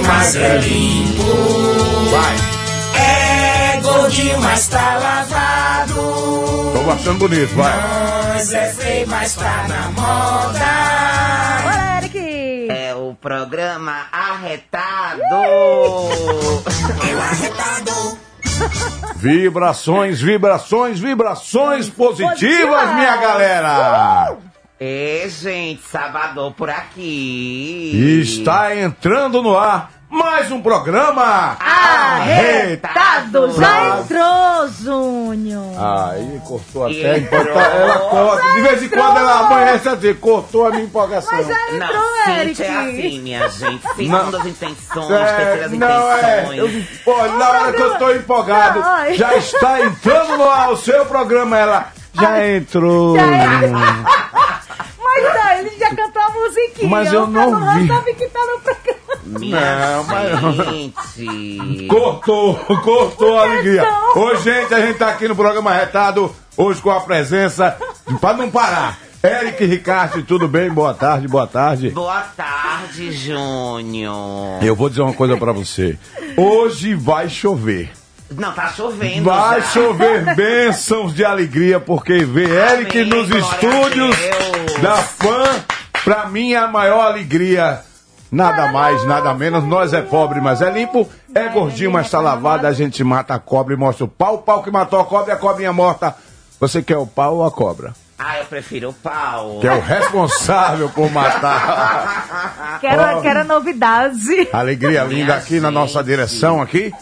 mas é limpo. Vai. É gordinho, mas tá lavado. Tô achando bonito, vai. Nós é feio, mas tá na moda. Olha, Eric! É o programa Arretado. Eu arretado. Vibrações, vibrações, vibrações positivas, Positivas. minha galera. E, gente, sábado por aqui. Está entrando no ar mais um programa Arretado! Já Pra- entrou, Júnior! Aí cortou até a Entrou. empolgação. Ela corta, de vez em quando ela amanhece assim, cortou a minha empolgação. Mas já Não, entrou, Eric! É assim, minha gente. Segundas intenções, É, terceiras não é. Eu, intenções. pô, na hora que eu tô empolgado, já está entrando no ar o seu programa. Ela já entrou. Já Mas não, ele já cantou a musiquinha. Mas eu não vi. sabe que tá no programa. Minha Não, mas- gente. Cortou, cortou a alegria. Então. Ô, gente, a gente tá aqui no programa Retado, hoje com a presença, pra não parar. Eric Ricardo, tudo bem? Boa tarde, boa tarde. Boa tarde, Júnior. Eu vou dizer uma coisa pra você. Hoje vai chover. Não, tá chovendo. Vai já. chover bênçãos de alegria, porque ver Eric Amém, nos estúdios da fã, pra mim é a maior alegria. Nada mais, nada menos. Nós é pobre, mas é limpo. É gordinho, mas tá lavado. A gente mata a cobra e mostra o pau. O pau que matou a cobra e a cobrinha morta. Você quer o pau ou a cobra? Ah, eu prefiro o pau. Que é o responsável por matar. Quero, Ó. quero a novidade. Alegria linda aqui na nossa direção aqui.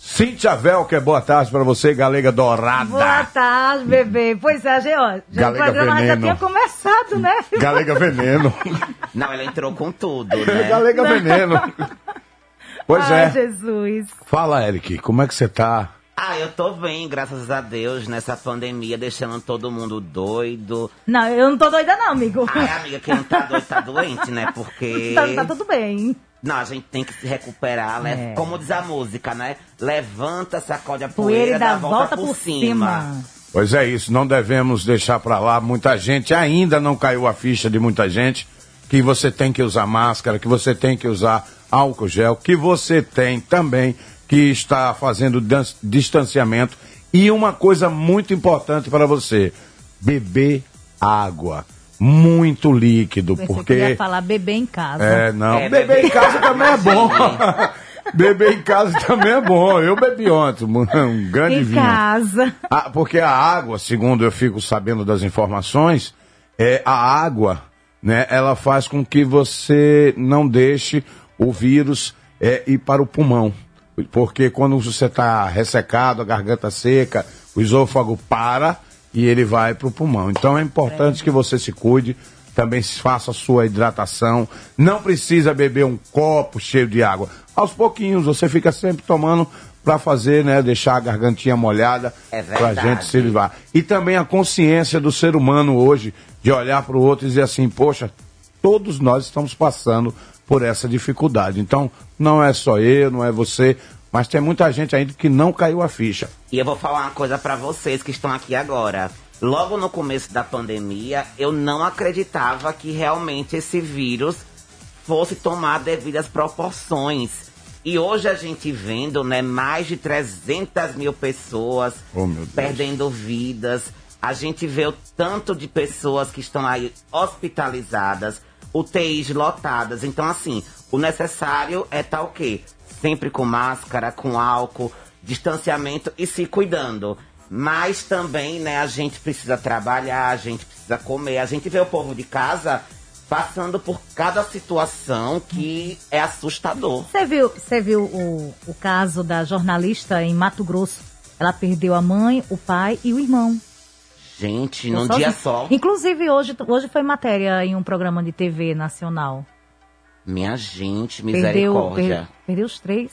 Cíntia Vel, que é boa tarde pra você, Galega Dourada. Boa tarde, bebê. Pois é, gente, ó, já o programa veneno. tinha começado, né? Galega Veneno. Não, ela entrou com tudo, né? Galega Veneno. Pois Ai, é. Jesus. Fala, Eric, como é que você tá? Ah, eu tô bem, graças a Deus, nessa pandemia, deixando todo mundo doido. Não, eu não tô doida não, amigo. Ai, amiga, quem não tá doido tá doente, né? Porque. Tá, tá tudo bem. Não, a gente tem que se recuperar, né? É. Como diz a música, né? Levanta, sacode a Poeira poeira, e dá dá a volta, por cima. Pois é isso, não devemos deixar pra lá. Muita gente ainda não caiu a ficha de muita gente que você tem que usar máscara, que você tem que usar álcool gel, que você tem também que está fazendo distanciamento e uma coisa muito importante para você, beber água, muito líquido, Pensei que porque ia falar beber em casa. É, não. É, beber em casa também é bom. beber em casa também é bom. Eu bebi ontem um grande em vinho. casa. Ah, porque a água, segundo eu fico sabendo das informações, é a água, né? Ela faz com que você não deixe o vírus é, ir para o pulmão. Porque quando você está ressecado, a garganta seca, o esôfago para e ele vai para o pulmão. Então é importante que você se cuide, também se faça a sua hidratação. Não precisa beber um copo cheio de água. Aos pouquinhos, você fica sempre tomando para fazer, né, deixar a gargantinha molhada É pra verdade. gente se livrar. E também a consciência do ser humano hoje de olhar para o outro e dizer assim, poxa, todos nós estamos passando por essa dificuldade. Então, não é só eu, não é você, mas tem muita gente ainda que não caiu a ficha. E eu vou falar uma coisa pra vocês que estão aqui agora. Logo no começo da pandemia, eu não acreditava que realmente esse vírus fosse tomar devidas proporções. E hoje a gente vendo, né, mais de 300 mil pessoas Oh, perdendo vidas. A gente vê o tanto de pessoas que estão aí hospitalizadas, UTIs lotadas. Então, assim, o necessário é estar o quê? Sempre com máscara, com álcool, distanciamento e se cuidando. Mas também, né, a gente precisa trabalhar, a gente precisa comer. A gente vê o povo de casa passando por cada situação que é assustador. Você viu, você viu o, o caso da jornalista em Mato Grosso? Ela perdeu a mãe, o pai e o irmão. Gente, num Sozinha. dia só. Inclusive, hoje, hoje foi matéria em um programa de TV nacional. Minha gente, Perdeu, misericórdia. per- perdeu os três.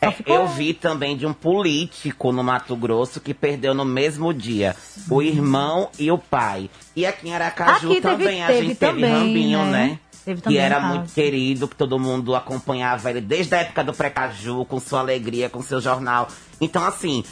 É, ficou- Eu vi também de um político no Mato Grosso que perdeu no mesmo dia o irmão e o pai. E aqui em Aracaju Aqui teve- também a teve gente teve também, Rambinho, né? né? Teve que também era caso. muito querido, que todo mundo acompanhava ele desde a época do Precaju, com sua alegria, com seu jornal. Então, assim,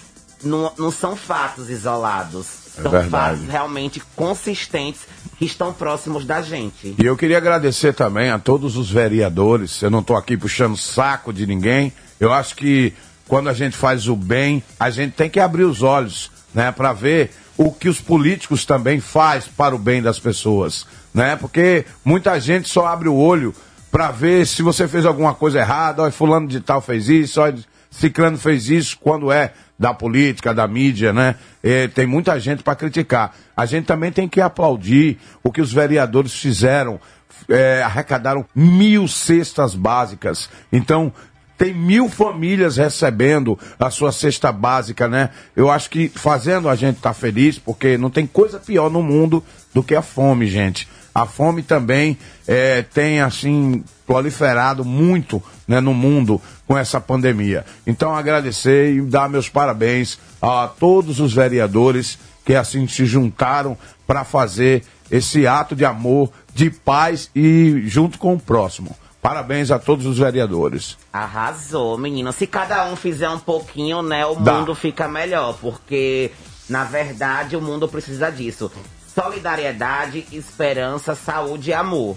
não, não são fatos isolados. É São verdade. fatos realmente consistentes que estão próximos da gente. E eu queria agradecer também a todos os vereadores. Eu não estou aqui puxando saco de ninguém. Eu acho que quando a gente faz o bem, a gente tem que abrir os olhos, né, para ver o que os políticos também faz para o bem das pessoas, né? Porque muita gente só abre o olho para ver se você fez alguma coisa errada, olha, fulano de tal fez isso, olha, Ciclano fez isso quando é da política, da mídia, né? Eh, tem muita gente para criticar. A gente também tem que aplaudir o que os vereadores fizeram. Eh, arrecadaram mil cestas básicas. Então, tem mil famílias recebendo a sua cesta básica, né? Eu acho que fazendo a gente estar feliz, porque não tem coisa pior no mundo do que a fome, gente. A fome também eh, tem, assim, proliferado muito né, no mundo com essa pandemia. Então, agradecer e dar meus parabéns a todos os vereadores que, assim, se juntaram para fazer esse ato de amor, de paz e junto com o próximo. Parabéns a todos os vereadores. Arrasou, menino. Se cada um fizer um pouquinho, né, o Dá. mundo fica melhor, porque na verdade o mundo precisa disso. Solidariedade, esperança, saúde e amor.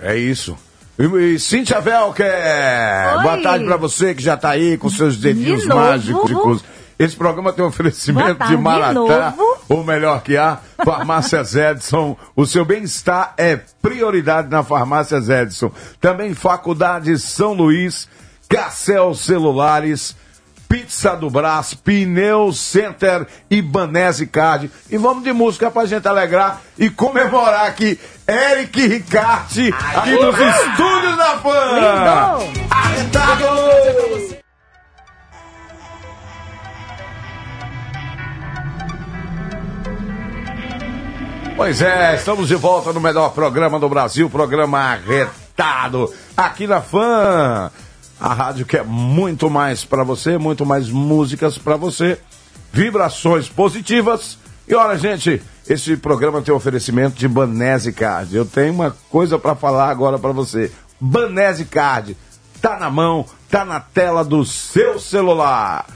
É isso. E, e Cíntia Velker, Oi. boa tarde pra você que já tá aí com seus dedinhos novo? mágicos. Esse programa tem um oferecimento tarde, de Maratá, de ou melhor que há, Farmácias Edson. O seu bem-estar é prioridade na Farmácias Edson. Também Faculdade São Luís, Cacel Celulares, Pizza do Brás, Pneu Center e Banese Card. E vamos de música pra gente alegrar e comemorar aqui Eric Ricarte aqui nos estúdios da. Lindo! Arretado! Pois é, estamos de volta no melhor programa do Brasil, programa Arretado, aqui na Fã. A rádio que é muito mais pra você, muito mais músicas pra você, vibrações positivas. E olha, gente, esse programa tem oferecimento de Banese Card. Eu tenho uma coisa pra falar agora pra você. Banese Card tá na mão, tá na tela do seu celular.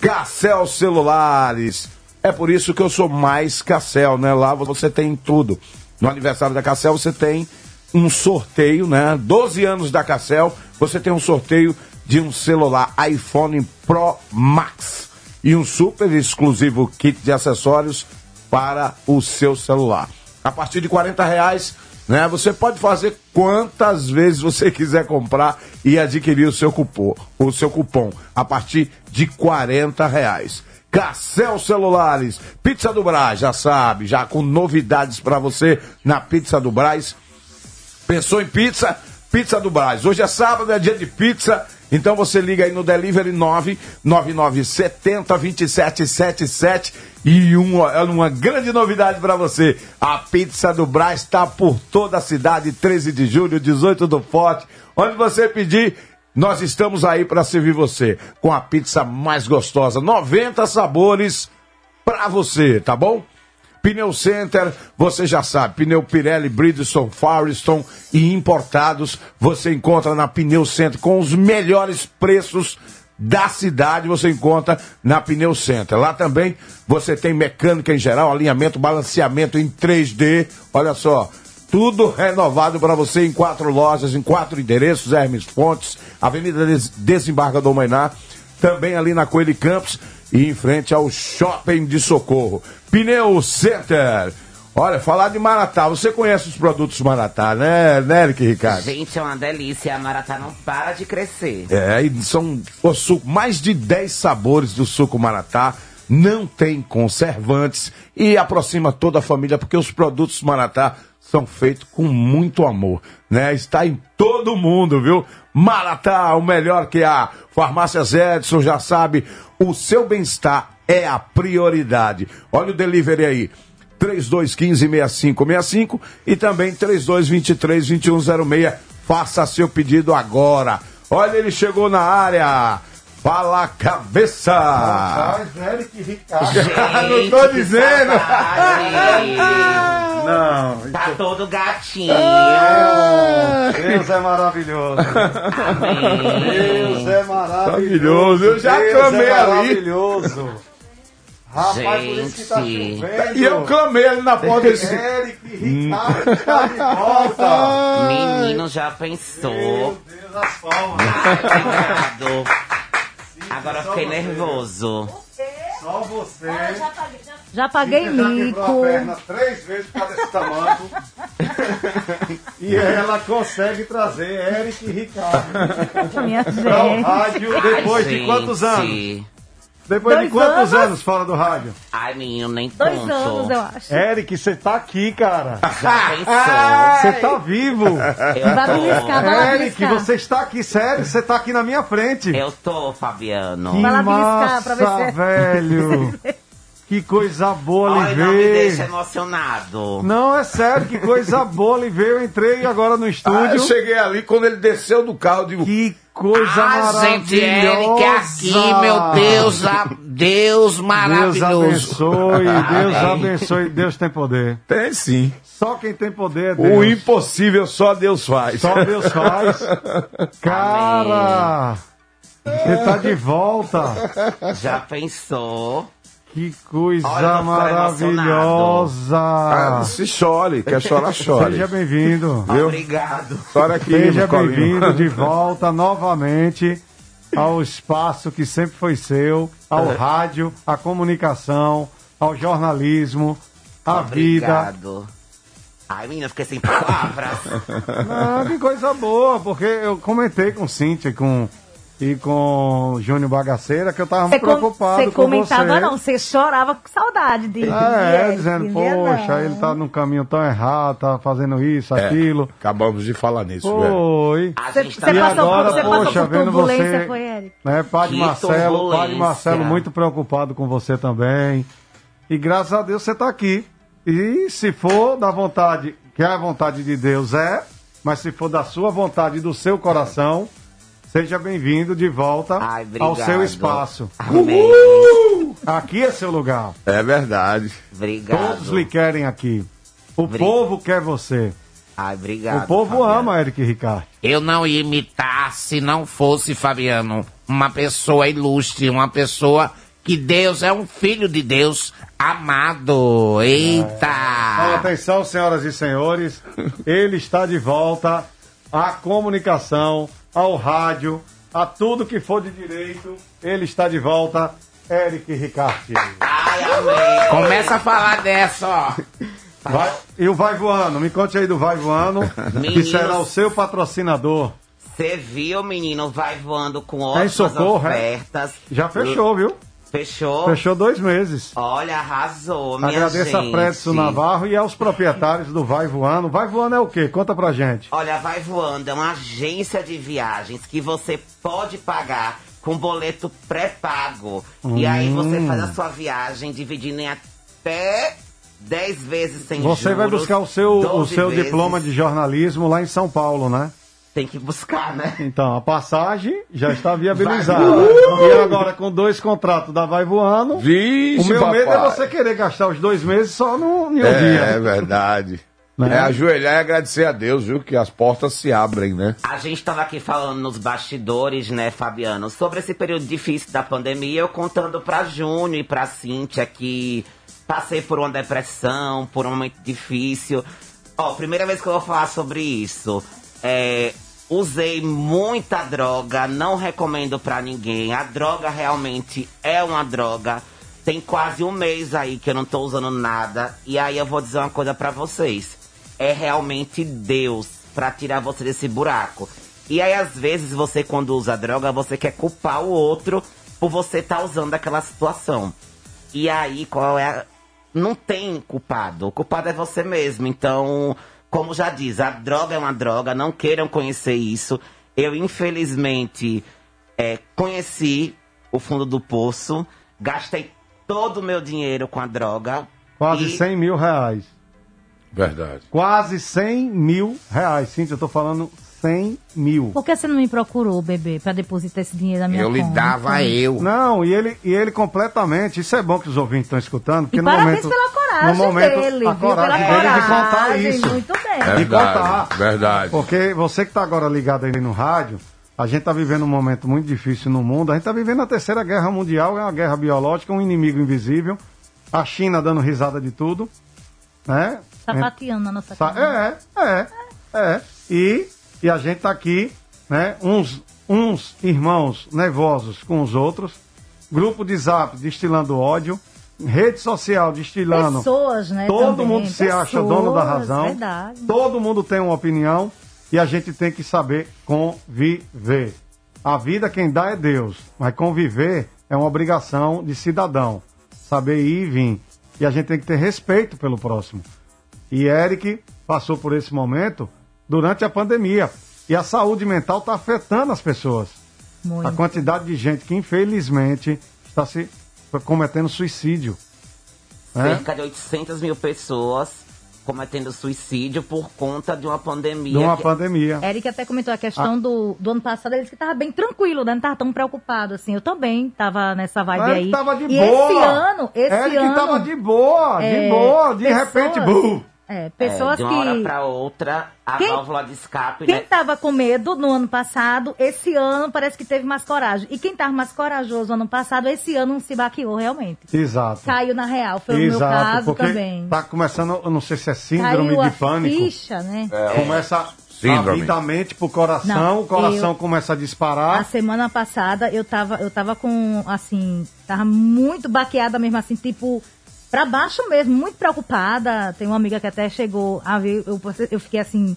Cassel Celulares. É por isso que eu sou mais Cassel, né? Lá você tem tudo. No aniversário da Cassel você tem um sorteio, né? 12 anos da Cassel, você tem um sorteio de um celular iPhone Pro Max e um super exclusivo kit de acessórios para o seu celular. A partir de 40 reais, né? Você pode fazer quantas vezes você quiser comprar e adquirir o seu cupom, o seu cupom a partir de 40 reais. Cassel Celulares, Pizza do Brás, já sabe, já com novidades para você na Pizza do Brás. Pensou em pizza? Pizza do Brás. Hoje é sábado, é dia de pizza. Então você liga aí no Delivery 99970 2777 e uma, uma grande novidade para você. A Pizza do Brás está por toda a cidade, 13 de julho, 18 do Forte. Onde você pedir, nós estamos aí para servir você com a pizza mais gostosa, 90 sabores para você, tá bom? Pneu Center, você já sabe, pneu Pirelli, Bridgestone, Firestone e importados, você encontra na Pneu Center com os melhores preços da cidade, você encontra na Pneu Center. Lá também você tem mecânica em geral, alinhamento, balanceamento em 3D, olha só, tudo renovado para você em quatro lojas, em quatro endereços, Hermes Fontes, Avenida Des Desembargador Mainá, também ali na Coelho Campos e em frente ao Shopping de Socorro. Pneu Center. Olha, falar de Maratá, você conhece os produtos Maratá, né, né, Eric Ricardo? Gente, é uma delícia. A Maratá não para de crescer. É, e são o suco, mais de 10 sabores do suco Maratá. Não tem conservantes e aproxima toda a família, porque os produtos Maratá são feitos com muito amor, né? Está em todo mundo, viu? Maratá, o melhor que há. Farmácias Edson já sabe, o seu bem-estar é a prioridade. Olha o delivery aí. 3215-6565 e também 3223-2106. Faça seu pedido agora. Olha, ele chegou na área. Fala cabeça! Eric Ricardo. Não tô dizendo! Não. Tá todo gatinho. Deus é maravilhoso. Deus é maravilhoso. Maravilhoso. Eu já Deus clamei é ali. maravilhoso. Rapaz, por isso que tá chovendo. E eu clamei ali na porta desse. Eric Ricardo está de volta. Menino já pensou. Meu Deus, as palmas. Obrigado. Agora eu fiquei Só você. nervoso. Só você. Já paguei Rita já quebrou mico. a perna três vezes por causa desse tamanho. e ela consegue trazer Eric e Ricardo Minha para o gente. rádio depois de Gente. quantos anos? Depois de Dois quantos anos? anos fora do rádio? Ai, menino, nem Dois tanto. anos, eu acho. Eric, você tá aqui, cara. Você tá vivo. Eu Vai tô. beliscar, vai lá Eric, você está aqui, sério? Você tá aqui na minha frente. Eu tô, Fabiano. Que Vai lá beliscar pra ver massa, se- velho. Que coisa boa Olha, ele não me deixa veio. emocionado. Não, é sério, que coisa boa ele veio. Eu entrei agora no Ah, eu estúdio. cheguei ali, quando ele desceu do carro, digo, Que coisa Ah, maravilhosa. gente, Eric aqui, meu Deus, a- Deus Deus maravilhoso. abençoe, Deus Amém. abençoe, Deus tem poder. tem sim. Só quem tem poder é O Deus. impossível só Deus faz. Só Deus faz. Cara, você tá de volta. Já pensou? Que coisa Olha, ficar maravilhosa. Ah, se chore, quer chorar, chore. Seja bem-vindo. Viu? Obrigado. Chora aqui, Seja bem-vindo de volta novamente ao espaço que sempre foi seu, ao É. rádio, à comunicação, ao jornalismo, à vida. Obrigado. Ai, menina, eu fiquei sem palavras. Ah, que coisa boa, porque eu comentei com Cíntia com, e com Júnior Bagaceira que eu tava Você muito com- preocupado você com comentava, você. não, você chorava com saudade dele. É, Eric, dizendo, poxa, ele tá num caminho tão errado, tá fazendo isso, É, aquilo. Acabamos de falar nisso, velho. Foi. Você, você tá E passou, agora, por, você poxa, passou por vendo turbulência, você- foi Eric. Né, Padre Que Marcelo, Padre. Marcelo muito preocupado com você também. E graças a Deus você tá aqui. E se for da vontade, que a vontade de Deus é, mas se for da sua vontade e do seu coração, seja bem-vindo de volta Ai, ao seu espaço. Amém. Aqui é seu lugar. É verdade. Obrigado. Todos lhe querem aqui. O Obri- povo quer você. Ai, obrigado. o povo Fabiano. ama Eric Ricardo. Eu não ia imitar se não fosse, Fabiano, uma pessoa ilustre, uma pessoa que Deus é um filho de Deus amado. Eita! Atenção, senhoras e senhores, ele está de volta à comunicação, ao rádio, a tudo que for de direito. Ele está de volta, Eric Ricardo. Ai, amém. Começa a falar dessa, ó. Vai- e o Vai Voando, me conte aí do Vai Voando, que será o seu patrocinador. Você viu, menino, vai voando com É ótimas Socorro, é? ofertas. Já fechou, viu? Fechou? Fechou dois meses. Olha, arrasou, minha Agradeço gente. a Prédio Navarro e aos proprietários do Vai Voando. Vai Voando é o quê? Conta pra gente. Olha, Vai Voando é uma agência de viagens que você pode pagar com boleto pré-pago. E aí você Hum. faz a sua viagem dividindo em até 10 vezes sem Você vai juros, buscar o seu, o 12 seu vezes. diploma de jornalismo lá em São Paulo, né? Tem que buscar, né? Então, a passagem já está viabilizada. E agora, com dois contratos da Vai Voando, Vixe, o meu papai. medo é você querer gastar os dois meses só no, em um É, dia. é verdade. Né? É ajoelhar e agradecer a Deus, viu? Que as portas se abrem, né? A gente estava aqui falando nos bastidores, né, Fabiano, sobre esse período difícil da pandemia, eu contando pra Júnior e pra Cíntia que passei por uma depressão, por um momento difícil. Ó, primeira vez que eu vou falar sobre isso. É, usei muita droga, não recomendo pra ninguém. A droga realmente é uma droga. Tem quase um mês aí que eu não tô usando nada. E aí eu vou dizer uma coisa pra vocês. É realmente Deus pra tirar você desse buraco. E aí, às vezes, você, quando usa droga, você quer culpar o outro por você estar usando aquela situação. E aí, qual é a... Não tem culpado. O culpado é você mesmo. Então, como já diz, a droga é uma droga. Não queiram conhecer isso. Eu, infelizmente, é, conheci o fundo do poço. Gastei todo o meu dinheiro com a droga. Quase e 100 mil reais. Verdade. Quase 100 mil reais. Sim, eu tô falando 100 mil. Por que você não me procurou, bebê, pra depositar esse dinheiro na minha Eu lhe conta? dava eu. Não, e ele, e ele completamente. Isso é bom que os ouvintes estão escutando, porque E no parabéns momento. pela coragem no momento, dele, a viu? coragem Pela dele de contar coragem, isso. Muito bem. É. De Verdade, contar. verdade. Porque você que está agora ligado aí no rádio, a gente está vivendo um momento muito difícil no mundo. A gente está vivendo a terceira guerra mundial, é uma guerra biológica, um inimigo invisível. A China dando risada de tudo. Né? Sapateando na nossa Sa- cara. É, é, é. E, e a gente tá aqui, né? Uns, uns irmãos nervosos com os outros, grupo de zap destilando ódio, rede social destilando. Pessoas, né? Todo também. mundo se acha dono da Pessoas, razão. Verdade. Todo mundo tem uma opinião e a gente tem que saber conviver. A vida quem dá é Deus, mas conviver é uma obrigação de cidadão. Saber ir e vir. E a gente tem que ter respeito pelo próximo. E Eric passou por esse momento durante a pandemia. E a saúde mental está afetando as pessoas. Muito. A quantidade de gente que, infelizmente, está se cometendo suicídio. né? Cerca de 800 mil pessoas cometendo suicídio por conta de uma pandemia. De uma que- pandemia. Eric até comentou a Ah. questão do, do ano passado, ele disse que tava bem tranquilo, né? Não tava tão preocupado, assim. Eu também tava nessa vibe Eric aí. tava de e boa. esse ano, esse Eric ano... tava de boa, de é, boa. De pessoas- repente, bum. É, é, pessoas de uma hora que... para outra, a Quem- válvula de escape, Quem né? tava com medo no ano passado, esse ano parece que teve mais coragem. E quem tava mais corajoso no ano passado, esse ano se baqueou realmente. Exato. Caiu na real, foi o meu Exato, caso porque também. tá começando, eu não sei se é síndrome Caiu a de pânico. ficha, né? Começa a Síndrome. vir da mente pro coração, Não, o coração eu- começa a A disparar. semana passada eu tava, eu tava com, assim, tava muito baqueada mesmo, assim, tipo, pra baixo mesmo, muito preocupada. Tem uma amiga que até chegou a ver, eu, eu fiquei assim,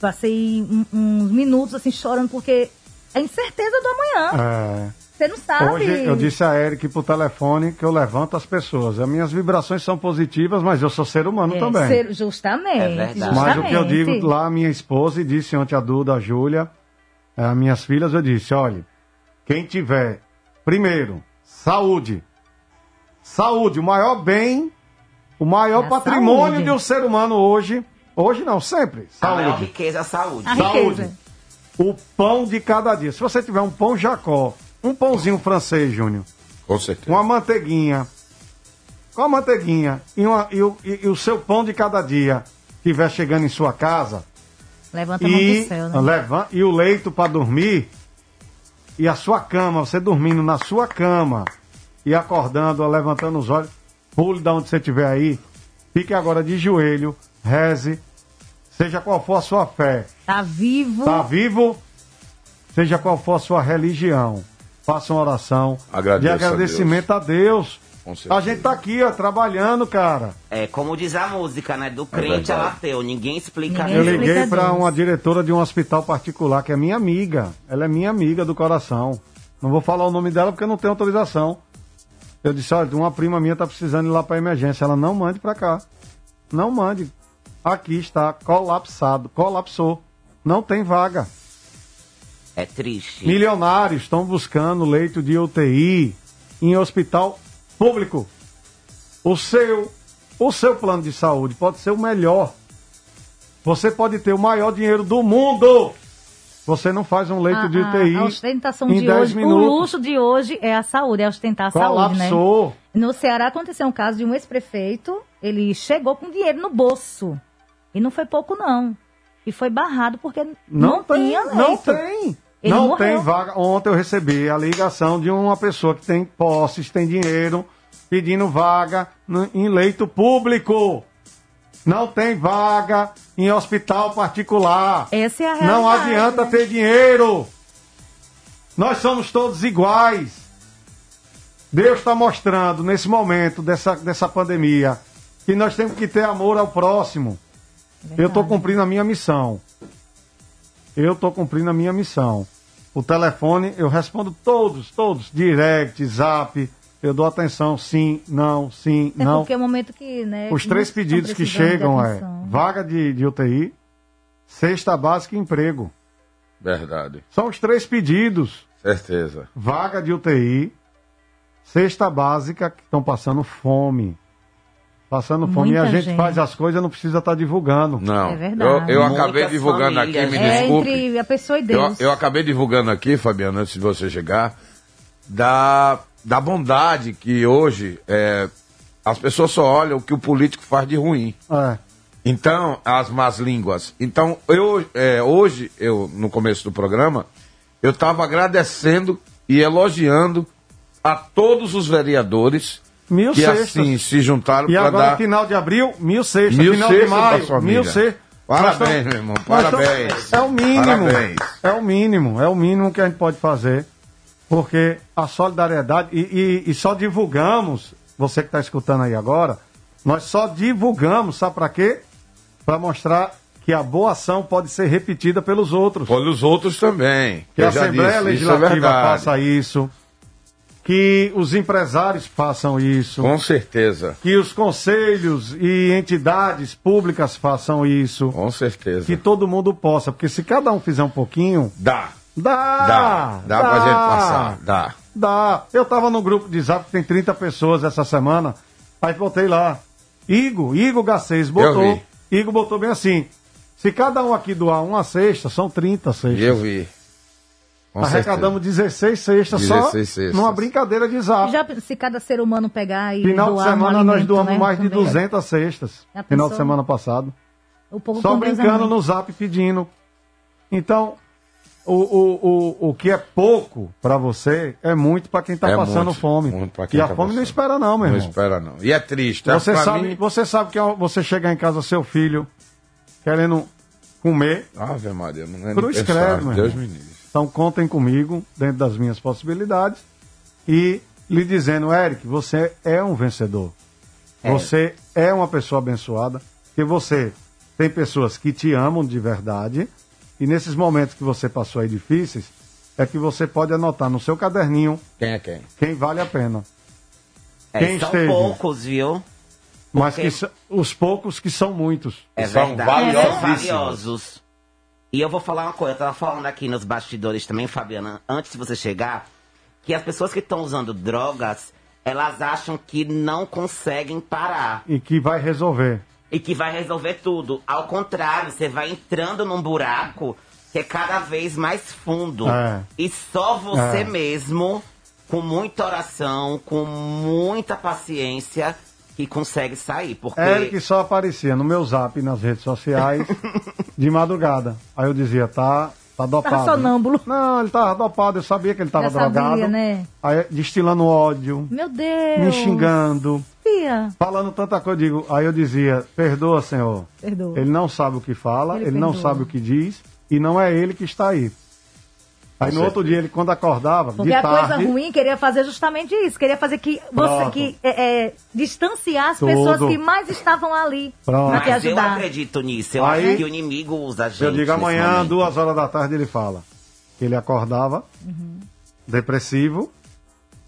passei um- uns minutos, assim, chorando, porque é incerteza do amanhã. É. Você não sabe. Hoje eu disse a Eric por telefone que eu levanto as pessoas. As minhas vibrações são positivas, mas eu sou ser humano É, também. ser- justamente. É verdade. Mas o que eu digo lá, a minha esposa, e disse ontem a Duda, a Júlia, eh, as minhas filhas, eu disse, olha, quem tiver, primeiro, saúde. Saúde, o maior bem, o maior É a patrimônio saúde. de um ser humano hoje, hoje não, sempre, A maior saúde. riqueza é a saúde. A Saúde. riqueza. O pão de cada dia. Se você tiver um pão Jacó, um pãozinho francês, Júnior, Com certeza. uma manteiguinha, com a manteiguinha e, uma- e o, e- e o seu pão de cada dia estiver chegando em sua casa, Levanta a mão e, do céu, né? leva, e o leito para dormir, e a sua cama, você dormindo na sua cama, e acordando, levantando os olhos, pule da onde você estiver aí, fique agora de joelho, reze, seja qual for a sua fé, Tá vivo. Está vivo, seja qual for a sua religião, faça uma oração Agradeça de a agradecimento a Deus. A, certeza. gente tá aqui, ó, trabalhando, cara. É como diz a música, né? Do crente verdade. ao ateu. Ninguém explica Ninguém Eu Deus. liguei para Deus. uma diretora de um hospital particular, que é minha amiga. Ela é minha amiga do coração. Não vou falar o nome dela porque eu não tenho autorização. Eu disse, olha, uma prima minha tá precisando ir lá para emergência. Ela não mande para cá. Não mande. Aqui está colapsado, colapsou. Não tem vaga. É triste. Milionários estão buscando leito de UTI em hospital público. O seu, o seu plano de saúde pode ser o melhor. Você pode ter o maior dinheiro do mundo. Você não faz um leito a, de a- UTI a ostentação em de 10 hoje, o minutos. luxo de hoje é a saúde, é ostentar a saúde, né? Colapsou. No Ceará aconteceu um caso de um ex-prefeito, ele chegou com dinheiro no bolso. E não foi pouco, não. E foi barrado porque não, Não, tem, tinha leito. não tem. Ele não morreu. tem vaga. Ontem eu recebi a ligação de uma pessoa que tem posses, tem dinheiro, pedindo vaga no- em leito público. Não tem vaga em hospital particular. Essa é a Não realidade, adianta né? ter dinheiro. Nós somos todos iguais. Deus está mostrando nesse momento dessa, dessa pandemia que nós temos que ter amor ao próximo. Eu estou cumprindo a minha missão. Eu estou cumprindo a minha missão. O telefone, eu respondo todos, todos. Direct, zap. Eu dou atenção, sim, não, sim, É não. porque é o momento que, né? Os três pedidos que chegam é vaga de, de UTI, cesta básica e emprego. Verdade. São os três pedidos. Certeza. Vaga de UTI, cesta básica que estão passando fome. Passando fome. E a Muita gente, gente. faz as coisas, não precisa estar divulgando. Não. É verdade. Eu, eu acabei divulgando aqui, me? É desculpe. entre a pessoa e Eu, Deus. eu acabei divulgando aqui, Fabiano, antes de você chegar, da, da bondade que hoje é, as pessoas só olham o que o político faz de ruim. É. Então, as más línguas. Então, eu, é, hoje, eu, no começo do programa, eu estava agradecendo e elogiando a todos os vereadores Mil que cestas. assim se juntaram E para agora, dar final de abril, mil sextas. Mil final de cestas pra maio, mil cestas. Parabéns, meu irmão, parabéns. É o mínimo. Parabéns. É o mínimo. É o mínimo que a gente pode fazer. Porque a solidariedade. E, e- e só divulgamos, você que está escutando aí agora, nós só divulgamos, sabe para quê? Para mostrar que a boa ação pode ser repetida pelos outros. Olha os outros também. Que a Assembleia disse, isso é Legislativa faça isso. Que os empresários façam isso. Com certeza, Que os conselhos e entidades públicas façam isso. com certeza. Que todo mundo possa. Porque se cada um fizer um pouquinho, Dá, dá! dá, dá, pra gente passar, dá. Dá. Eu tava num grupo de zap que tem 30 pessoas essa semana. Aí botei lá. Igor, Igor Gacês botou. Igor botou bem assim. Se cada um aqui doar uma cesta, são 30 cestas. Eu vi. Com Arrecadamos 16 cestas só 16 cestas. numa brincadeira de zap. Já se cada ser humano pegar e Final de doar um semana nós alimento, doamos né, mais de também. 200 cestas. Final de semana passado. O povo Só é brincando no zap pedindo. Então, o, o, o, o que é pouco pra você é muito pra quem tá É passando muito, fome. muito pra quem e a tá fome não passando. espera não, meu Não irmão. espera não. E é triste. Você pra sabe, mim- você sabe que você chegar em casa, seu filho querendo comer, Ave Maria, não é Cruz credo, meu Deus me livre. então contem comigo, dentro das minhas possibilidades, e lhe dizendo, Eric, você é um vencedor. Você é uma pessoa abençoada, que você tem pessoas que te amam de verdade, e nesses momentos que você passou aí difíceis, é que você pode anotar no seu caderninho Quem é quem? quem vale a pena. É, Quem são esteve? poucos, viu? Mas Porque- que os poucos que são muitos. É São verdade. valiosíssimos. São valiosos. E eu vou falar uma coisa, eu tava falando aqui nos bastidores também, Fabiana, antes de você chegar, que as pessoas que estão usando drogas, elas acham que não conseguem parar. E que vai resolver. E que vai resolver tudo. Ao contrário, você vai entrando num buraco que é cada vez mais fundo. É. E só você É. mesmo, com muita oração, com muita paciência, que consegue sair. Porque Eric só aparecia no meu zap nas redes sociais de madrugada. Aí eu dizia, tá, tá dopado. Tava sonâmbulo. Não, ele tava dopado, eu sabia que ele tava Já sabia, drogado. né? Aí destilando ódio, Meu Deus. me xingando, Falando tanta coisa. Eu digo, aí eu dizia, perdoa, Senhor. Perdoa. Ele não sabe o que fala, Ele ele, não sabe o que diz, e não é ele que está aí. Aí no outro dia, ele quando acordava, Porque de a tarde, coisa ruim queria fazer justamente isso. Queria fazer que você que é, é, distanciar as Tudo. pessoas que mais estavam ali Pronto. Mas eu acredito nisso. Eu Aí- acho que o inimigo usa a gente. Eu digo amanhã, momento. duas horas da tarde, ele fala. que Ele acordava, depressivo,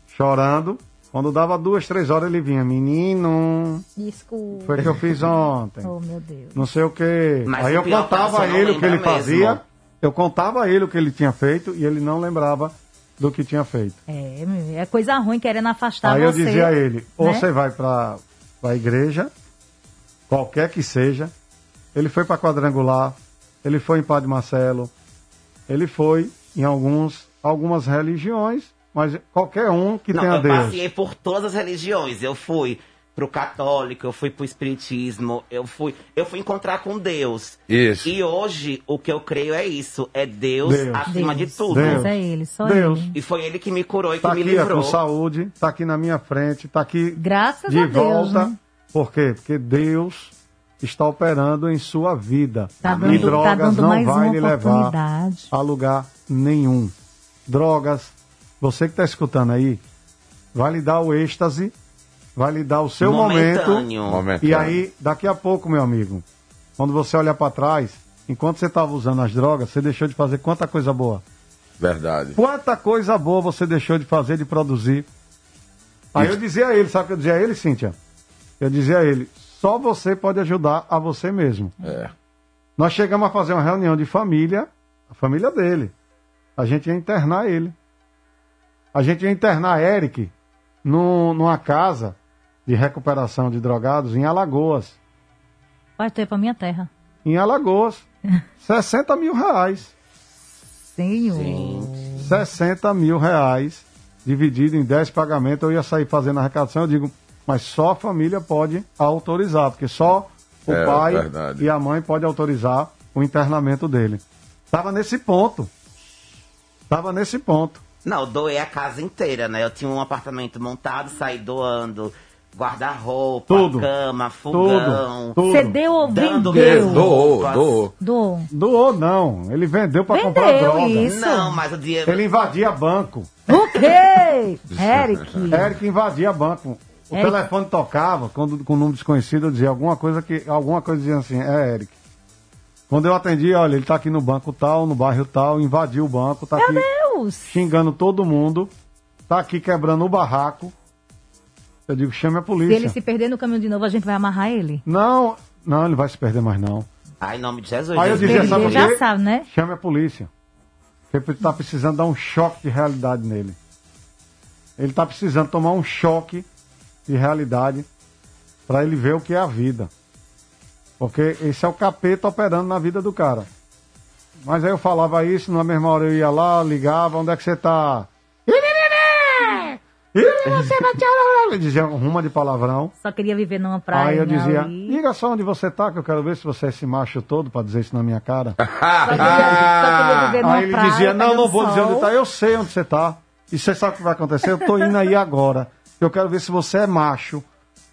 chorando. Quando dava duas, três horas, ele vinha, menino, Desculpa. foi o que eu fiz ontem. Oh, meu Deus. Não sei o que. Mas Aí o eu a contava a ele o que ele lembra fazia. mesmo. Eu contava a ele o que ele tinha feito e ele não lembrava do que tinha feito. É, é coisa ruim querendo afastar Aí eu você. dizia a ele, ou né? você vai para a igreja, qualquer que seja. Ele foi para quadrangular, ele foi em Padre Marcelo, ele foi em alguns, algumas religiões, mas qualquer um que Não, tenha eu Deus. passei por todas as religiões. Eu fui pro católico, eu fui pro espiritismo, eu fui, eu fui encontrar com Deus. Isso. E hoje o que eu creio é isso, é Deus, Deus. acima Deus. de tudo. Deus. Mas é ele, só Deus. ele. E foi ele que me curou e Tá que me aqui ó, livrou. com saúde, tá aqui na minha frente, tá aqui Graças de a Deus, volta. né? Por quê? Porque Deus está operando em sua vida. Tá e dando, drogas tá dando não mais vai uma lhe levar a lugar nenhum. Drogas, você que está escutando aí, vai lhe dar o êxtase, vai lhe dar o seu momento. Momentâneo. Momento. E aí, daqui a pouco, meu amigo, quando você olhar para trás, enquanto você estava usando as drogas, você deixou de fazer quanta coisa boa. Verdade. Quanta coisa boa você deixou de fazer, de produzir. Aí eu dizia a ele, sabe o que eu dizia a ele, Cíntia? Eu dizia a ele, só você pode ajudar a você mesmo. É. Nós chegamos a fazer uma reunião de família, a família dele. A gente ia internar ele. A gente ia internar Eric num- numa casa de recuperação de drogados em Alagoas. Vai ter pra minha terra. Em Alagoas. 60 mil reais. Senhor. 60 mil reais, dividido em 10 pagamentos, eu ia sair fazendo a arrecadação, eu digo, mas só a família pode autorizar, porque só o É, pai verdade. e a mãe podem autorizar o internamento dele. Tava nesse ponto. Tava nesse ponto. Não, eu doei a casa inteira, né? Eu tinha um apartamento montado, saí doando guarda-roupa, cama, fogão. Tudo. Você deu ou vendeu? Doou, roupas. doou. Doou. Doou não, ele vendeu para comprar Vendeu droga. isso. Não, mas o dinheiro. Ele invadia banco. O quê? Eric. Eric invadia banco. O Eric. telefone tocava, quando, com número desconhecido, eu dizia alguma coisa que. Alguma coisa dizia assim, é Eric. Quando eu atendi, olha, ele tá aqui no banco tal, no bairro tal, invadiu o banco, tá aqui Deus. Xingando todo mundo, tá aqui quebrando o barraco. Eu digo, chame a Se polícia. ele se perder no caminho de novo, a gente vai amarrar ele. Não, não, ele vai se perder mais não. Ai, em nome de Jesus. Aí eu Ele sabe por já sabe, né? Chame a polícia. Porque ele tá precisando dar um choque de realidade nele. Ele tá precisando tomar um choque de realidade para ele ver o que é a vida. Porque esse é o capeta operando na vida do cara. Mas aí eu falava isso, na mesma hora eu ia lá, ligava, onde é que você tá? Eu dizia uma de palavrão. Só queria viver numa praia. Aí eu dizia, Ali. diga só onde você tá, que eu quero ver se você é esse macho todo pra dizer isso na minha cara. Só queria, só queria viver numa Aí ele praia. dizia, não, não vou dizer onde sol. tá, eu sei onde você tá. E você sabe o que vai acontecer? Eu tô indo aí agora. Eu quero ver se você é macho.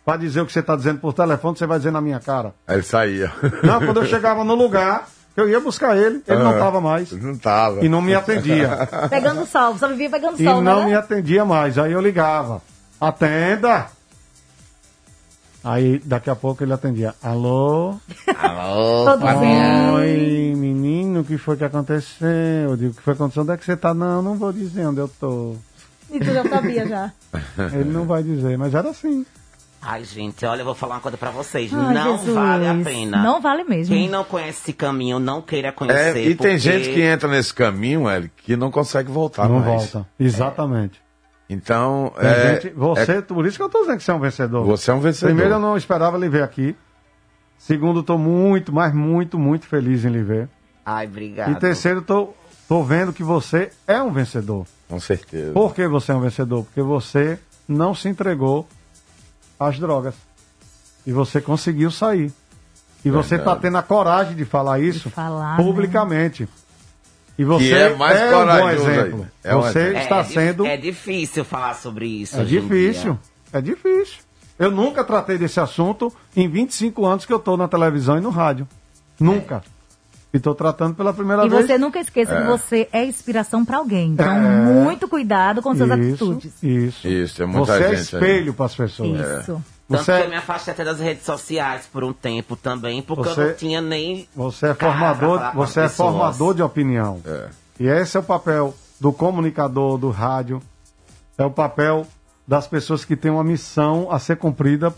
Pra dizer o que você tá dizendo por telefone, você vai dizer na minha cara. Aí ele saía. Não, quando eu chegava no lugar, eu ia buscar ele, ele não tava mais. Não tava. E não me atendia. Pegando sol, só vivia pegando E sol, não né? me atendia mais. Aí eu ligava. Atenda! Aí daqui a pouco ele atendia. Alô? Alô. Oi, menino, o que foi que aconteceu? Eu digo, o que foi que aconteceu? Onde é que você tá? Não, não vou dizer onde eu tô. E tu já sabia já. Ele não vai dizer, mas era assim. Ai, gente, olha, eu vou falar uma coisa pra vocês. Ai, não Jesus. vale a pena. Não vale mesmo. Quem não conhece esse caminho, não queira É, conhecer. e tem porque- gente que entra nesse caminho, Eric, que não consegue voltar não mais. volta. Exatamente. Então, Tem é, gente- você, por isso que eu tô dizendo que você é um vencedor. Você é um vencedor. Primeiro, eu não esperava lhe ver aqui. Segundo, tô muito, mas muito, muito feliz em lhe ver. Ai, obrigado. E terceiro, tô, tô vendo que você é um vencedor. com certeza. Por que você é um vencedor? Porque você não se entregou às drogas. E você conseguiu sair. E você está Verdade. tendo a coragem de falar isso falar, né? publicamente. E você é mais um bom exemplo. É você exemplo. está é, sendo. É difícil falar sobre isso. É hoje em difícil. dia. É difícil. Eu nunca tratei desse assunto em 25 anos que eu estou na televisão e no rádio. Nunca. E estou tratando pela primeira E vez. você nunca esqueça que você é inspiração pra alguém. Então, É. muito cuidado com suas isso, atitudes. Isso. Isso, é muita Você é espelho para as pessoas. Isso. Tanto Você, que eu me afastei até das redes sociais por um tempo também, porque Você- eu não tinha nem. você é formador, você é formador de opinião. É. E esse é o papel do comunicador, do rádio. É o papel das pessoas que têm uma missão a ser cumprida,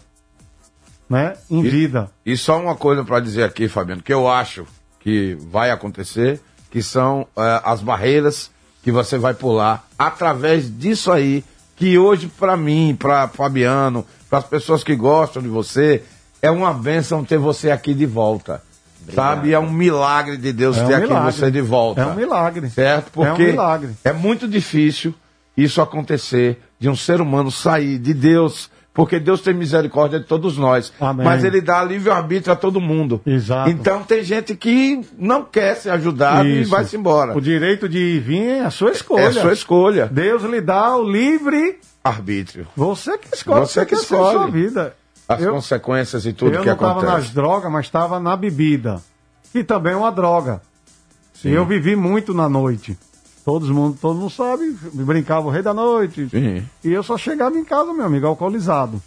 né, em E- vida. E só uma coisa para dizer aqui, Fabiano, que eu acho que vai acontecer, que são eh, as barreiras que você vai pular através disso aí, que hoje para mim, para Fabiano, para as pessoas que gostam de você, é uma bênção ter você aqui de volta. Sabe? É um milagre de Deus É um ter aqui milagre. você de volta. É um milagre. Certo? É um Porque milagre. é muito difícil isso acontecer de um ser humano sair de Deus, porque Deus tem misericórdia de todos nós. Amém. Mas ele dá livre-arbítrio a todo mundo. Exato. Então tem gente que não quer ser ajudado e Isso. vai-se embora. O direito de ir e vir é a sua escolha. É a sua escolha. Deus lhe dá o livre. Arbítrio. Você que escolhe Você que quer ser a escolhe. sua vida. As Eu- consequências e tudo eu que não estava nas acontece. drogas, mas estava na bebida. Que também é uma droga. Sim. E eu vivi muito na noite. Todo mundo, todo mundo sabe, brincava o rei da noite. Sim. E eu só chegava em casa, meu amigo, alcoolizado.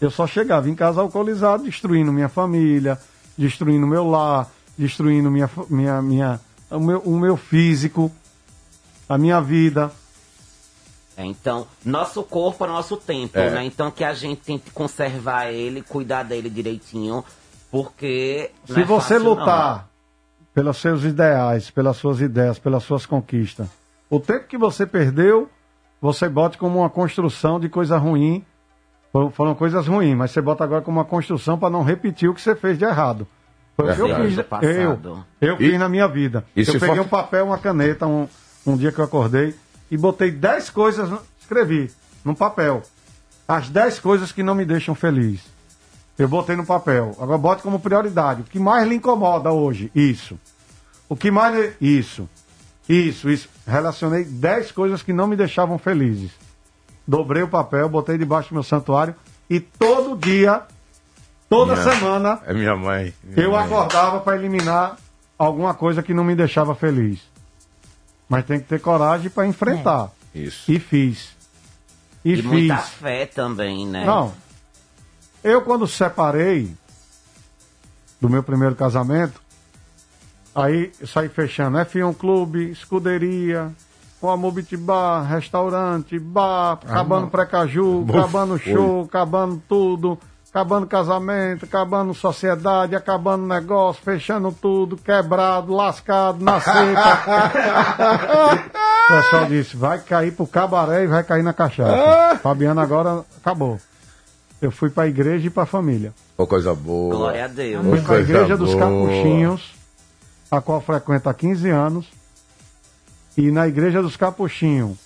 Eu só chegava em casa alcoolizado, destruindo minha família, destruindo meu lar, destruindo minha, minha, minha, o, meu, o meu físico, a minha vida. É, então, nosso corpo é nosso templo, É. né? Então que a gente tem que conservar ele, cuidar dele direitinho, porque. não Se é você fácil, não. lutar pelos seus ideais, pelas suas ideias, pelas suas conquistas, o tempo que você perdeu, você bote como uma construção de coisa ruim Foram, coisas ruins, mas você bota agora como uma construção para não repetir o que você fez de errado. Foi o que eu fiz, eu, eu E- fiz na minha vida. eu peguei for- um papel, uma caneta, um, um dia que eu acordei, e botei 10 coisas, escrevi no papel. As 10 coisas que não me deixam feliz. Eu botei no papel. Agora bote como prioridade. O que mais lhe incomoda hoje? Isso. O que mais. Isso. Isso, isso. Relacionei 10 coisas que não me deixavam felizes. Dobrei o papel, botei debaixo do meu santuário e todo dia, toda Minha- semana, É minha mãe. Minha eu mãe. acordava para eliminar alguma coisa que não me deixava feliz. Mas tem que ter coragem para enfrentar. Isso. E fiz. E, E fiz. muita fé também, né? Não. Eu, quando separei do meu primeiro casamento, aí saí fechando F1 Clube, escuderia, Beat Bar, restaurante, bar, acabando pré-caju, Buf, acabando show, acabando tudo, acabando casamento, acabando sociedade, acabando negócio, fechando tudo, quebrado, lascado, na seca. o pessoal disse, vai cair pro cabaré e vai cair na cachaça. Fabiano agora acabou. Eu fui pra igreja e pra família. Ô, coisa boa. Glória a Deus. Fui pra Coisa igreja dos boa. Capuchinhos, a qual frequento há 15 anos. E na igreja dos Capuchinhos,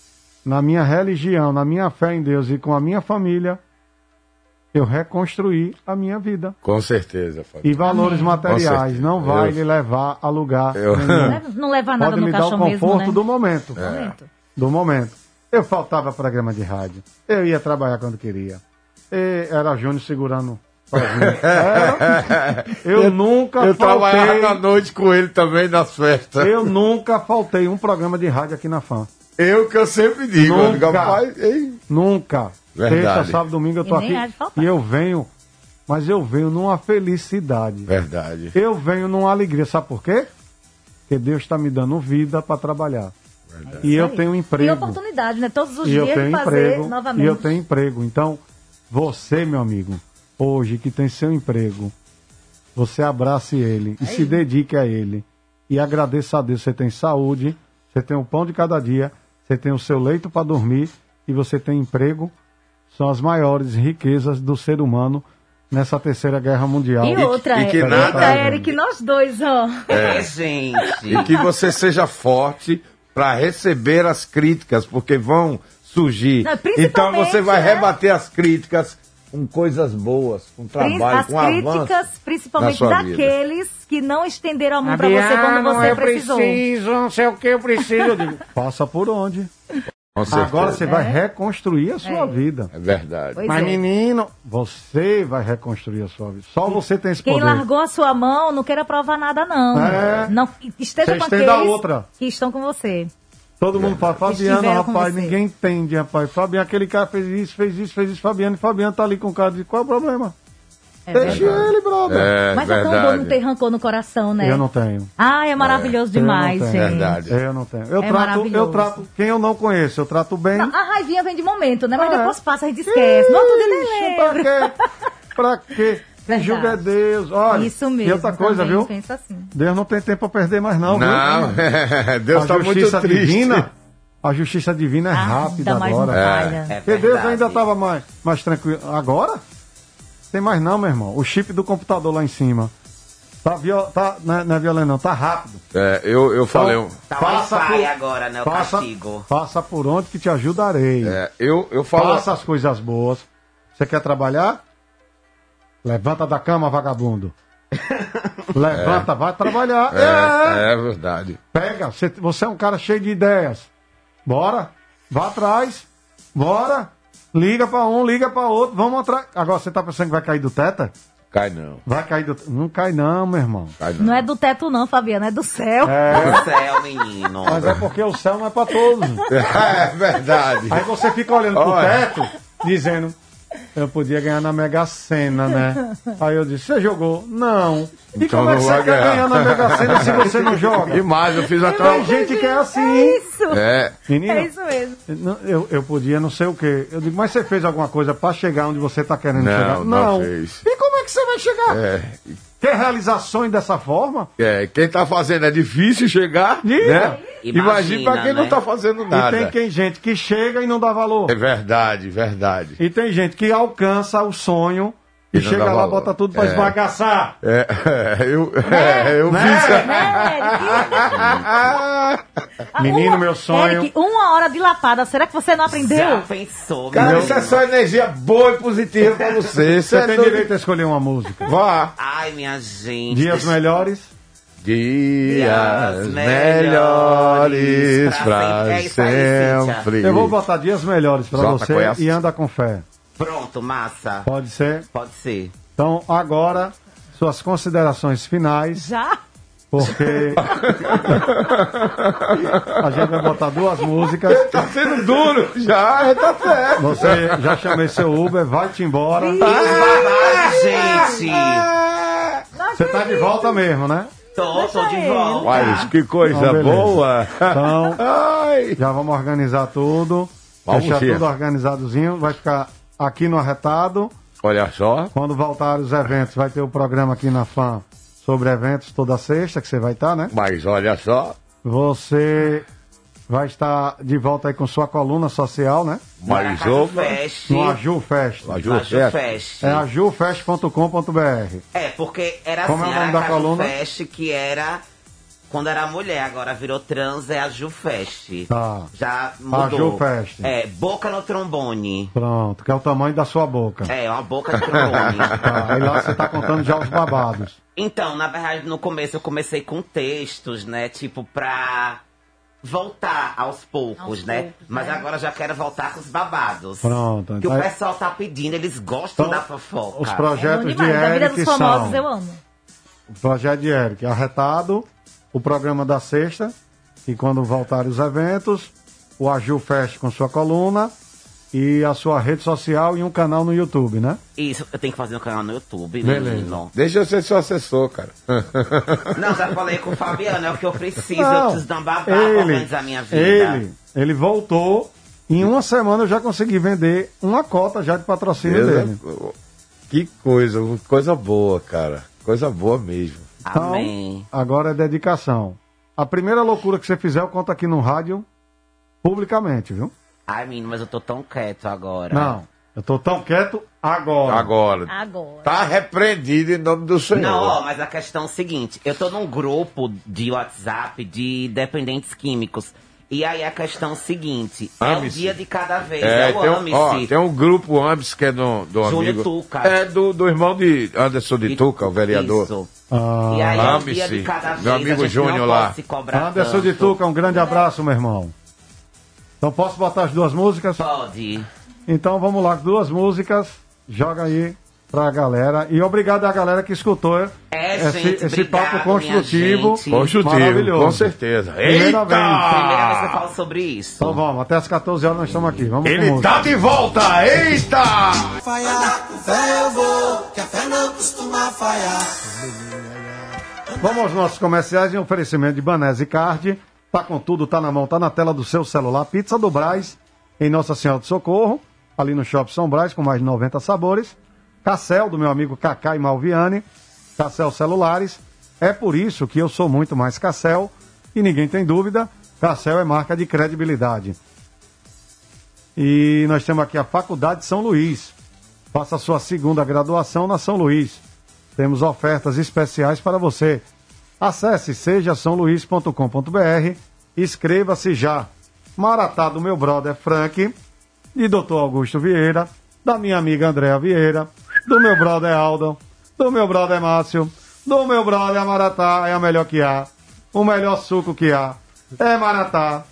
na minha religião, na minha fé em Deus e com a minha família, eu reconstruí a minha vida. Com certeza, Fábio. E valores materiais certeza. não vai Eu- lhe levar a lugar Eu- nenhum. Não leva- nada Pode no me dar o caixão mesmo, conforto né? do momento. Momento. Do momento. Eu faltava programa de rádio. Eu ia trabalhar quando queria. E era Júnior segurando. Era. Eu nunca Eu trabalhava faltei. na noite com ele também nas festas. Eu, Eu nunca faltei um programa de rádio aqui na FAM. que eu sempre digo, eu Nunca. rapaz, ei, Nunca. Verdade. Sexta, sábado, domingo eu tô E de aqui. E eu venho, mas eu venho numa felicidade. Verdade. Eu venho numa alegria. Sabe por quê? Porque Deus está me dando vida para trabalhar. E eu tenho um E emprego. oportunidade, né? Todos os E eu dias de tenho fazer emprego. novamente. E eu tenho emprego. Então, você, meu amigo, hoje que tem seu emprego, você abrace ele e se dedique a ele. E agradeça a Deus. Você tem saúde, você tem o pão de cada dia, você tem o seu leito para dormir e você tem emprego. São as maiores riquezas do ser humano nessa terceira guerra mundial. E outra, e que é, nada- eita, Eric, nós dois, ó. É, gente. E que você seja forte para receber as críticas, porque vão surgir. Não, então você vai né? rebater as críticas com coisas boas, com trabalho, As com avanço. críticas, principalmente sua vida. daqueles que não estenderam a mão pra você quando você precisou. preciso, não sei o que eu preciso. Eu digo, Passa por onde? Com certeza. Agora você vai reconstruir a sua É. vida. É verdade. Pois Mas, é. menino, você vai reconstruir a sua vida. Só você tem esse Quem poder. largou a sua mão não queira provar nada, não. É. não esteja Você com aqueles outra. que estão com você. Todo mundo fala, Fabiano, rapaz, ninguém entende, rapaz. Fabiano, aquele cara fez isso, fez isso, fez isso, Fabiano. E Fabiano tá ali com o cara de qual é o problema? É Deixa verdade. ele, brother. É Mas é tão bom não ter rancor no coração, né? Eu não tenho. Ah, é maravilhoso demais, Eu não tenho. gente. Verdade. Eu não tenho. Eu, É trato, eu trato quem eu não conheço, eu trato bem. Não, a raivinha vem de momento, né? Mas Ah, depois passa, a gente esquece. No outro dia nem Ixi, lembra. Pra quê? Pra quê? Quem Verdade. julga é Deus. Olha, Isso mesmo. E outra coisa, viu? assim. Deus não tem tempo pra perder mais, não, Não, viu? Deus a está muito justiça triste. divina. A justiça divina é Ah, rápida agora. falha. É Porque Deus ainda estava mais, mais tranquilo. Agora? Tem mais não, meu irmão. O chip do computador lá em cima. Tá, viol... tá não, é, não é violento, não. Tá rápido. É, eu, eu falei, um- Tá Passa por- agora, né? O Passa, castigo. passa por onde que te ajudarei. é, eu, eu falo, Faça as coisas boas. Você quer trabalhar? Levanta da cama, vagabundo. Levanta, vai trabalhar. É. é, é verdade. Pega, você, você é um cara cheio de ideias. Bora, vá atrás. Bora. Liga pra um, liga pra outro, vamos atrás. Agora você tá pensando que vai cair do teto? Cai não, Vai cair do Não cai não, meu irmão. cai não. Não é do teto, não, Fabiana, é do céu. Do céu, menino. Mas é porque o céu não é pra todos. É verdade. Aí você fica olhando pro Olha. teto, dizendo, eu podia ganhar na Mega Sena, né? Aí eu disse, você jogou? Não. E Então como é que não você vai quer ganhar. ganhar na Mega Sena se você não joga? Demais, eu fiz até Tem gente que é assim. É isso. É, Menino, É isso mesmo. não, eu, eu podia não sei o quê. Eu digo, mas você fez alguma coisa pra chegar onde você tá querendo Não, chegar? não fez. E como é que que você vai chegar? É, Quer realizar sonho dessa forma? é, quem tá fazendo é difícil chegar, né? Imagina Imagina, pra quem não né? tá fazendo E nada. tem quem, gente que chega e não dá valor. É verdade, verdade. E tem gente que alcança o sonho e, chega lá, valor. bota tudo pra É. esbagaçar. É, é, eu, é, eu vi isso. Menino, meu sonho. Eric, uma hora de lapada, será que você não Já aprendeu? pensou, Cara, meu isso é só energia boa e positiva pra você. Você é tem doido. direito a escolher uma música. Vá. Ai, minha gente. Dias melhores. Dias melhores pra pra sempre. É sempre. Eu vou botar dias melhores pra Jota, você conhece? e anda com fé. Pronto, massa. Pode ser? Pode ser. Então, agora, suas considerações finais, Já? porque a gente vai botar duas músicas. Tá sendo duro já, tá certo. Você já chamei seu Uber, vai-te embora. Babado, gente. Você tá de volta mesmo, né? Tô, tô de ele. volta. Uai, que coisa Então, boa. Então, Ai. já vamos organizar tudo. Vamos, deixar tudo organizadozinho. Vai ficar aqui no arretado. Olha só. Quando voltar os eventos, vai ter o programa aqui na FAM sobre eventos toda sexta, que você vai estar, né? Mas olha só. Você vai estar de volta aí com sua coluna social, né? Uma. Fest. No Aju Fest. Aju Fest. É ajufest.com.br. É, porque era Como assim, é o nome era da coluna? Fest, que era quando era mulher, agora virou trans, é a Ju Fest. Tá. Já mudou. Ju Fest. É, boca no trombone. Pronto, que é o tamanho da sua boca. É, uma boca de trombone. Tá, aí lá você tá contando já os babados. Então, na verdade, no começo eu comecei com textos, né? Tipo, pra voltar aos poucos, Aos né? poucos, Mas né? agora eu já quero voltar com os babados. Pronto, Que então- o pessoal tá pedindo, eles gostam Então, da fofoca. Os É projetos bom de demais. Da vida Eric dos famosos são... eu amo. O projeto de Eric, arretado, o programa da sexta, e quando voltarem os eventos, o Aju Fest com sua coluna e a sua rede social e um canal no YouTube, né? Isso, eu tenho que fazer um canal no YouTube, Beleza. menino. Deixa eu ser seu assessor, cara. Não, já falei com o Fabiano, é o que eu preciso, eu Não, preciso dar um babá pra ele, organizar minha vida. ele, ele voltou, em uma semana eu já consegui vender uma cota já de patrocínio dele. Que coisa, coisa boa, cara. Coisa boa mesmo. Então, Amém. agora é dedicação. A primeira loucura que você fizer, eu conto aqui no rádio, publicamente, viu? Ai, menino, mas eu tô tão quieto agora. Não, eu tô tão quieto agora. Agora. Agora. Tá repreendido em nome do Senhor. Não, ó, mas a questão é o seguinte: eu tô num grupo de WhatsApp de dependentes químicos. E aí a questão é o seguinte: é o dia de cada vez, É, é, o tem, um, ó, tem um grupo Ambis que é do, do Júnior amigo. Tuca. É do, do irmão de Anderson de Tuca, o vereador. Isso. Ah, E aí é o dia de cada vez. Meu amigo Júnior lá. Anderson de tanto. Tuca, um grande abraço, meu irmão. Então posso botar as duas músicas? Pode. Então vamos lá, duas músicas. Joga aí pra galera. E obrigado à galera que escutou É, esse, gente, esse obrigado, papo construtivo. Construtivo, Maravilhoso. com certeza. Primeira Eita! vez. Primeira vez que eu falo sobre isso. Então vamos, até as 14 horas nós estamos aqui. Vamos Ele tá de volta! Eita! falhar, com fé eu vou, que a fé não costuma falhar. Vamos aos nossos comerciais em oferecimento de Banese Card. Tá com tudo, tá na mão, tá na tela do seu celular. Pizza do Braz, em Nossa Senhora do Socorro, ali no Shopping São Brás, com mais de 90 sabores. Cassel, do meu amigo Cacá e Malviane. Cassel Celulares. É por isso que eu sou muito mais Cassel. E ninguém tem dúvida, Cassel é marca de credibilidade. E nós temos aqui a Faculdade São Luís. Faça sua segunda graduação na São Luís. Temos ofertas especiais para você. Acesse sejasaoluís.com.br inscreva-se já. Maratá do meu brother Frank, de Dr. Augusto Vieira, da minha amiga Andréa Vieira, do meu brother Aldo, do meu brother Márcio, do meu brother Maratá, é a melhor que há. O melhor suco que há é Maratá.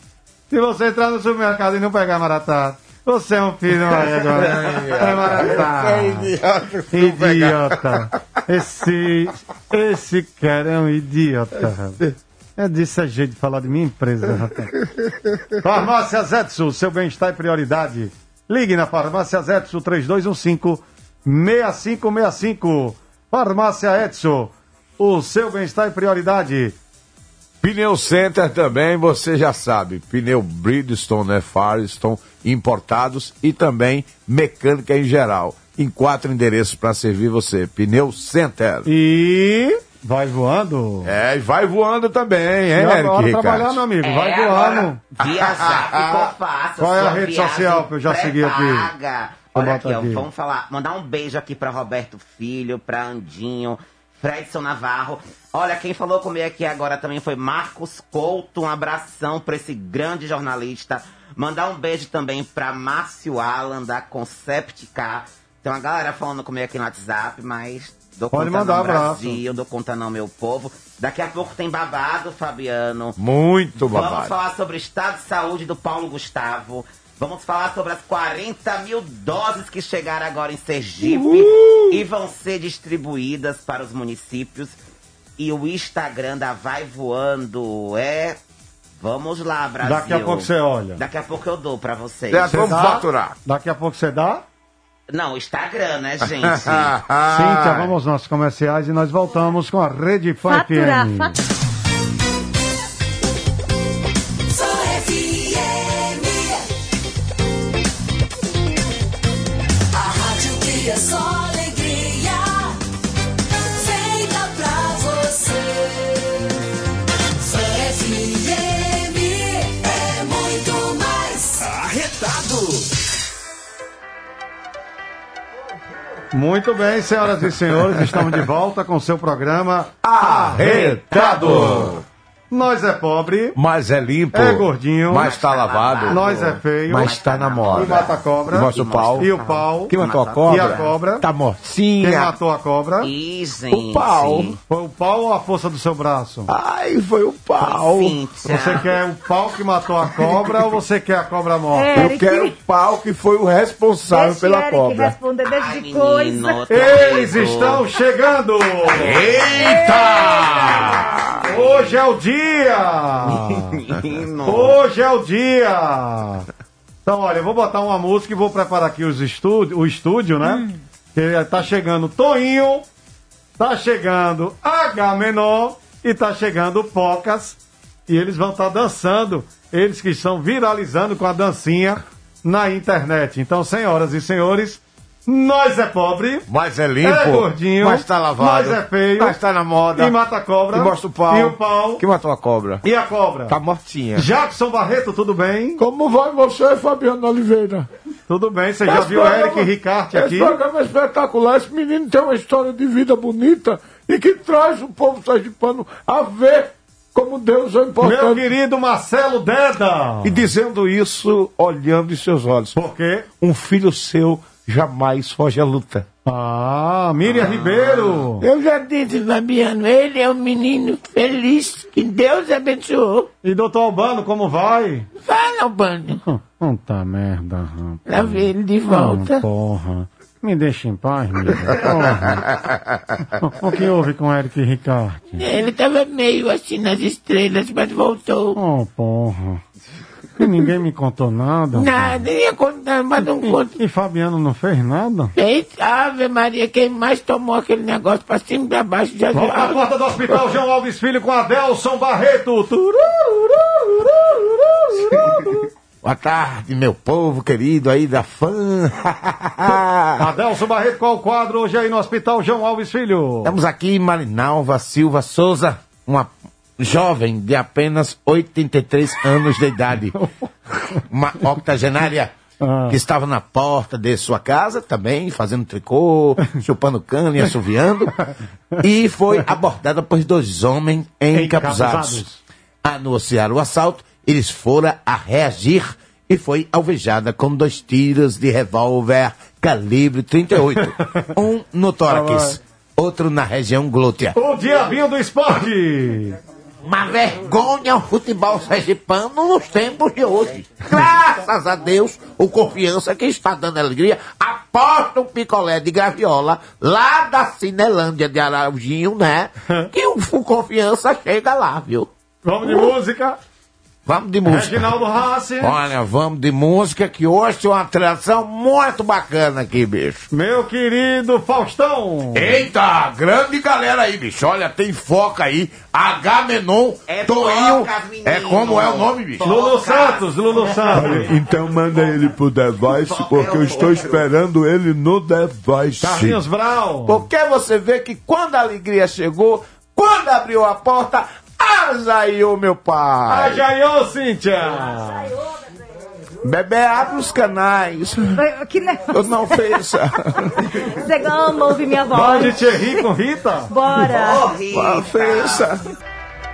Se você entrar no supermercado e não pegar Maratá, você é um filho de uma égua. É Maratá. Idiota. Esse, esse cara é um idiota. É disso é jeito de falar de minha empresa, rapaz. Farmácia Zetsu, seu bem-estar é prioridade. Ligue na Farmácia Zetsu 3215-6565. Farmácia Etsu, o seu bem-estar é prioridade. Pneu Center também, você já sabe. Pneu Bridgestone, né? Firestone, importados e também mecânica em geral. em quatro endereços para servir você. Pneu Center. E vai voando. É, e vai voando também, hein, E Eric agora Ricardo? trabalhar, meu amigo. Vai É, voando. ficou fácil. Qual é a rede social pra eu já seguir aqui? Olha aqui, ó, aqui. vamos falar. Mandar um beijo aqui pra Roberto Filho, pra Andinho, Fredson Navarro. Olha, quem falou comigo aqui agora também foi Marcos Couto. Um abração pra esse grande jornalista. Mandar um beijo também pra Márcio Alan, da Concept Car. Tem uma galera falando comigo aqui no WhatsApp, mas dou Pode conta mandar não. Brasil, dou conta não, meu povo. Daqui a pouco tem babado, Fabiano. Muito Vamos babado. falar sobre o estado de saúde do Paulo Gustavo. Vamos falar sobre as 40 mil doses que chegaram agora em Sergipe e vão ser distribuídas para os municípios. E o Instagram da Vai Voando é. Vamos lá, Brasil. Daqui a pouco você olha. Daqui a pouco eu dou pra vocês. Você Vamos dá? faturar. Daqui a pouco você dá? Não, o Instagram, né, gente? Cíntia, vamos aos nossos comerciais e nós voltamos com a Rede Fã Faturar, FM. faturar. Muito bem, senhoras e senhores, estamos de volta com o seu programa Arretado. Nós é pobre, Mas é limpo. É gordinho. Mas tá lavado. nós é feio, Mas tá na moda. e mata a cobra, E mostra o pau. e o pau, Quem matou a E cobra? a cobra? Tá mortinha. quem matou a cobra, gente. O pau. foi o pau ou a força do seu braço? Ai, foi o pau. Cíntia. Você quer o pau que matou a cobra ou você quer a cobra morta? É. Eu quero o pau que foi o responsável Deixa pela Eric cobra. responder desde coisa. menino, tá Eles estão chegando! Eita! Hoje é o dia! Menino. Hoje é o dia! Então, olha, eu vou botar uma música e vou preparar aqui os estúdio, o estúdio, né? Que tá chegando Toinho, tá chegando H menor e tá chegando Pocas. E eles vão estar dançando, eles que estão viralizando com a dancinha na internet. Então, senhoras e senhores, nós é pobre. Mas é limpo. É gordinho, Mas tá lavado. mas é feio, Mas tá na moda. E mata a cobra. E mostra o pau. E o pau. Que matou a cobra? E a cobra. Tá mortinha. Jackson Barreto, tudo bem? Como vai você, Fabiano Oliveira? Tudo bem, você já viu Eric Ricarte aqui? Esse programa é espetacular. Esse menino tem uma história de vida bonita e que traz o povo sergipano a ver como Deus é Meu importante. querido Marcelo Deda. E dizendo isso, olhando em seus olhos. Por quê? Um filho seu jamais foge à luta. Ah, Miriam Ribeiro. Eu já disse, Fabiano, ele é um menino feliz que Deus abençoou. E doutor Albano, como vai? Fala, Albano. Puta merda, rapaz. Lá vem ele de volta. Ah, porra. Me deixa em paz, Miriam. Porra. o que houve com Eric Ricarte? Ele tava meio assim nas estrelas, mas voltou. Oh, porra. E ninguém me contou nada. Nada, ia contar, mas não conto. E Fabiano não fez nada? Fez, Ave Maria, quem mais tomou aquele negócio pra cima e pra baixo já Volta a porta do hospital João Alves Filho com Adelson Barreto. Boa tarde, meu povo querido aí da fã. Adelson Barreto, qual o quadro hoje aí no Hospital João Alves Filho? Estamos aqui, Marinalva Silva Souza, uma jovem de apenas 83 anos de idade. Uma octogenária Ah. que estava na porta de sua casa também, fazendo tricô, chupando cana e assoviando. e foi abordada por dois homens encapuzados. Encapuzados. Anunciaram o assalto, eles foram a reagir e foi alvejada com dois tiros de revólver calibre 38. Um no tórax, outro na região glútea. O Diabinho do Esporte. Uma vergonha o futebol sergipano nos tempos de hoje. Graças a Deus, o Confiança que está dando alegria, aposta um picolé de graviola lá da Cinelândia de Araujinho, né? Que o, o Confiança chega lá, viu? Vamos de música. Vamos de música. Reginaldo Rassi. Olha, vamos de música que hoje tem uma atração muito bacana aqui, bicho. Meu querido Faustão. Eita, grande galera aí, bicho. Olha, tem foca aí. Agamenon, É Toinho. É como é o nome, bicho? Lulu Santos, Lulu Santos. Então manda ele pro Device, porque eu estou esperando ele no Device. Carlinhos Brau. Porque você vê que quando a alegria chegou, quando abriu a porta, azaiou meu pai. Ajaiô, Cíntia. Bebê, abre os canais. Que negócio. Eu não fez. Você ama ouvir minha voz. Thierry com Rita. Bora. Não fez.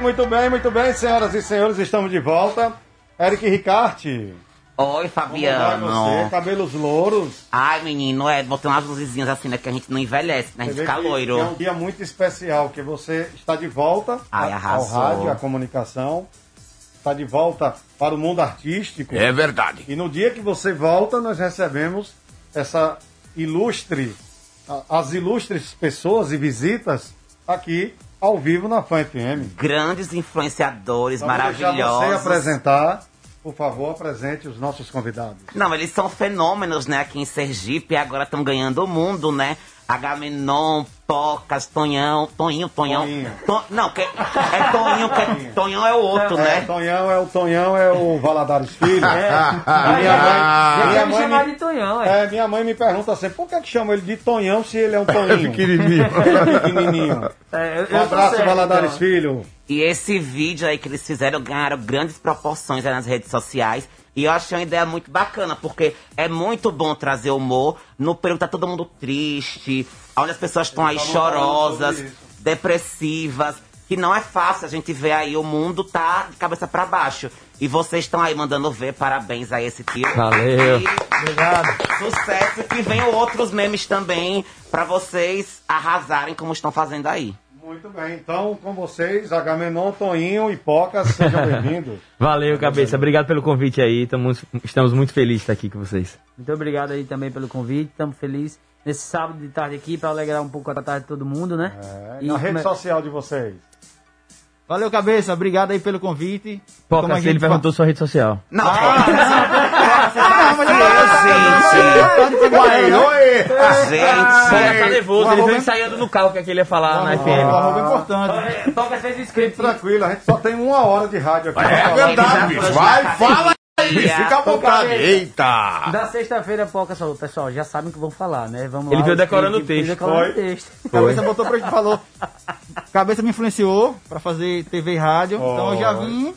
Muito bem, muito bem, senhoras e senhores, estamos de volta. Eric Ricarte. Oi, Como vai você? Fabiano. Cabelos louros. Ai, menino, é, botei umas luzinhas assim, né? Que a gente não envelhece, né? A gente fica loiro. É um dia muito especial, que você está de volta Ai, a- ao rádio, à comunicação. Está de volta para o mundo artístico. É verdade. E no dia que você volta, nós recebemos essa ilustre, as ilustres pessoas e visitas aqui ao vivo na Fã FM. Grandes influenciadores, Então, vou deixar você maravilhosos. apresentar. Por favor, apresente os nossos convidados. Não, eles são fenômenos, né? Aqui em Sergipe, agora estão ganhando o mundo, né? Agamenon, Pocas, Tonhão, Toninho, Tonhão. Toninho. To- não, que, é Toninho, que Tonhão é o outro, É, né? Tonhão é o Tonhão é o Valadares Filho. É. E minha mãe, minha mãe chamar me, de Tonhão, é. é, minha mãe me pergunta assim, por que que chama ele de Tonhão se ele é um Toninho? pequenininho. Ele é pequenininho. É, eu- eu Um abraço, Valadares então. Filho. E esse vídeo aí que eles fizeram ganharam grandes proporções aí nas redes sociais. E eu achei uma ideia muito bacana, porque é muito bom trazer humor no período que tá todo mundo triste, onde as pessoas estão aí chorosas, depressivas, que não é fácil a gente ver aí o mundo tá de cabeça pra baixo. E vocês estão aí mandando ver, parabéns a esse tio. Valeu. E Sucesso que venham outros memes também pra vocês arrasarem como estão fazendo aí. Muito bem, então com vocês, Agamenon, Toninho e Pocas, sejam bem-vindos. Valeu, cabeça. Obrigado pelo convite aí. Tamo, estamos muito felizes de estar aqui com vocês. Muito obrigado aí também pelo convite. Estamos felizes nesse sábado de tarde aqui para alegrar um pouco a tarde de todo mundo, né? É, na rede social de vocês. Valeu, cabeça. Obrigado aí pelo convite. A se gente ele perguntou sua rede social. Não, gente! Oi, oi. Gente! tá nervoso, ele veio ensaiando no carro que é que ele ia falar na FM. arroba é importante. Toca o script. Tranquilo, a gente só tem uma hora de rádio aqui. pra É falar. verdade, bicho. Vai, fala aí. Fica à vontade. cabeça. Eita. Da sexta-feira, Poca falou, pessoal, já sabem o que vão falar, né? Vamos Ele lá, veio o decorando o texto. Decorando o Foi. texto. Cabeça botou pra gente falou. Cabeça me influenciou pra fazer TV e rádio. Então eu já vim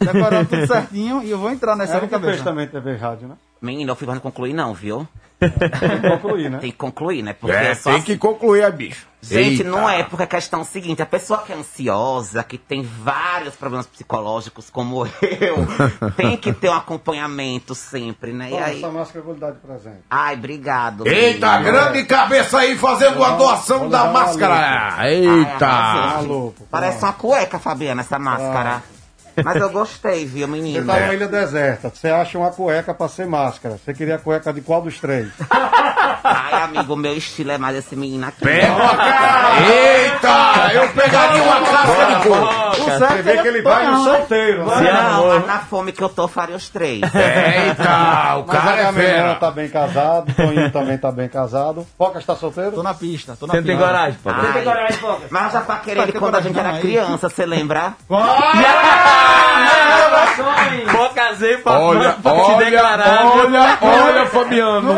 decorando tudo certinho e eu vou entrar nessa com que fez cabeça. também TV e Rádio, né? Menino, eu fui pra concluir não, viu? Tem que concluir, né? Tem que concluir, né? Porque É, só tem que concluir a bicho. Gente, Eita. não é porque a questão é o seguinte, a pessoa que é ansiosa, que tem vários problemas psicológicos, como eu, tem que ter um acompanhamento sempre, né? E Toma, aí. essa máscara eu vou lhe dar de presente. Ai, obrigado. Eita, menino. grande cabeça aí fazendo a doação da máscara. Ai, Eita. arrasou. Maluco. Parece uma cueca, Fabiana, essa máscara. Mas eu gostei, viu, Você menino? tá numa ilha deserta, você acha uma cueca pra ser máscara. Você queria a cueca de qual dos três? Ai, amigo, meu estilo é mais esse menino aqui. Cara. Eita, eu pegaria uma casca de coco. Você vê que ele vai no solteiro, né? Não, mas na fome que eu tô, faria os três. Eita, o Mas cara é fera. tá bem casado, Toninho também tá bem casado. Foca está solteiro? Tô na pista, tô na Você não pista. tem coragem. Ai, Tem coragem, Poca. mas já pra querer ele Tá quando a gente era criança, você lembra? Pô, casei pra, Olha, pra te olha, declarar. olha, olha, Fabiano.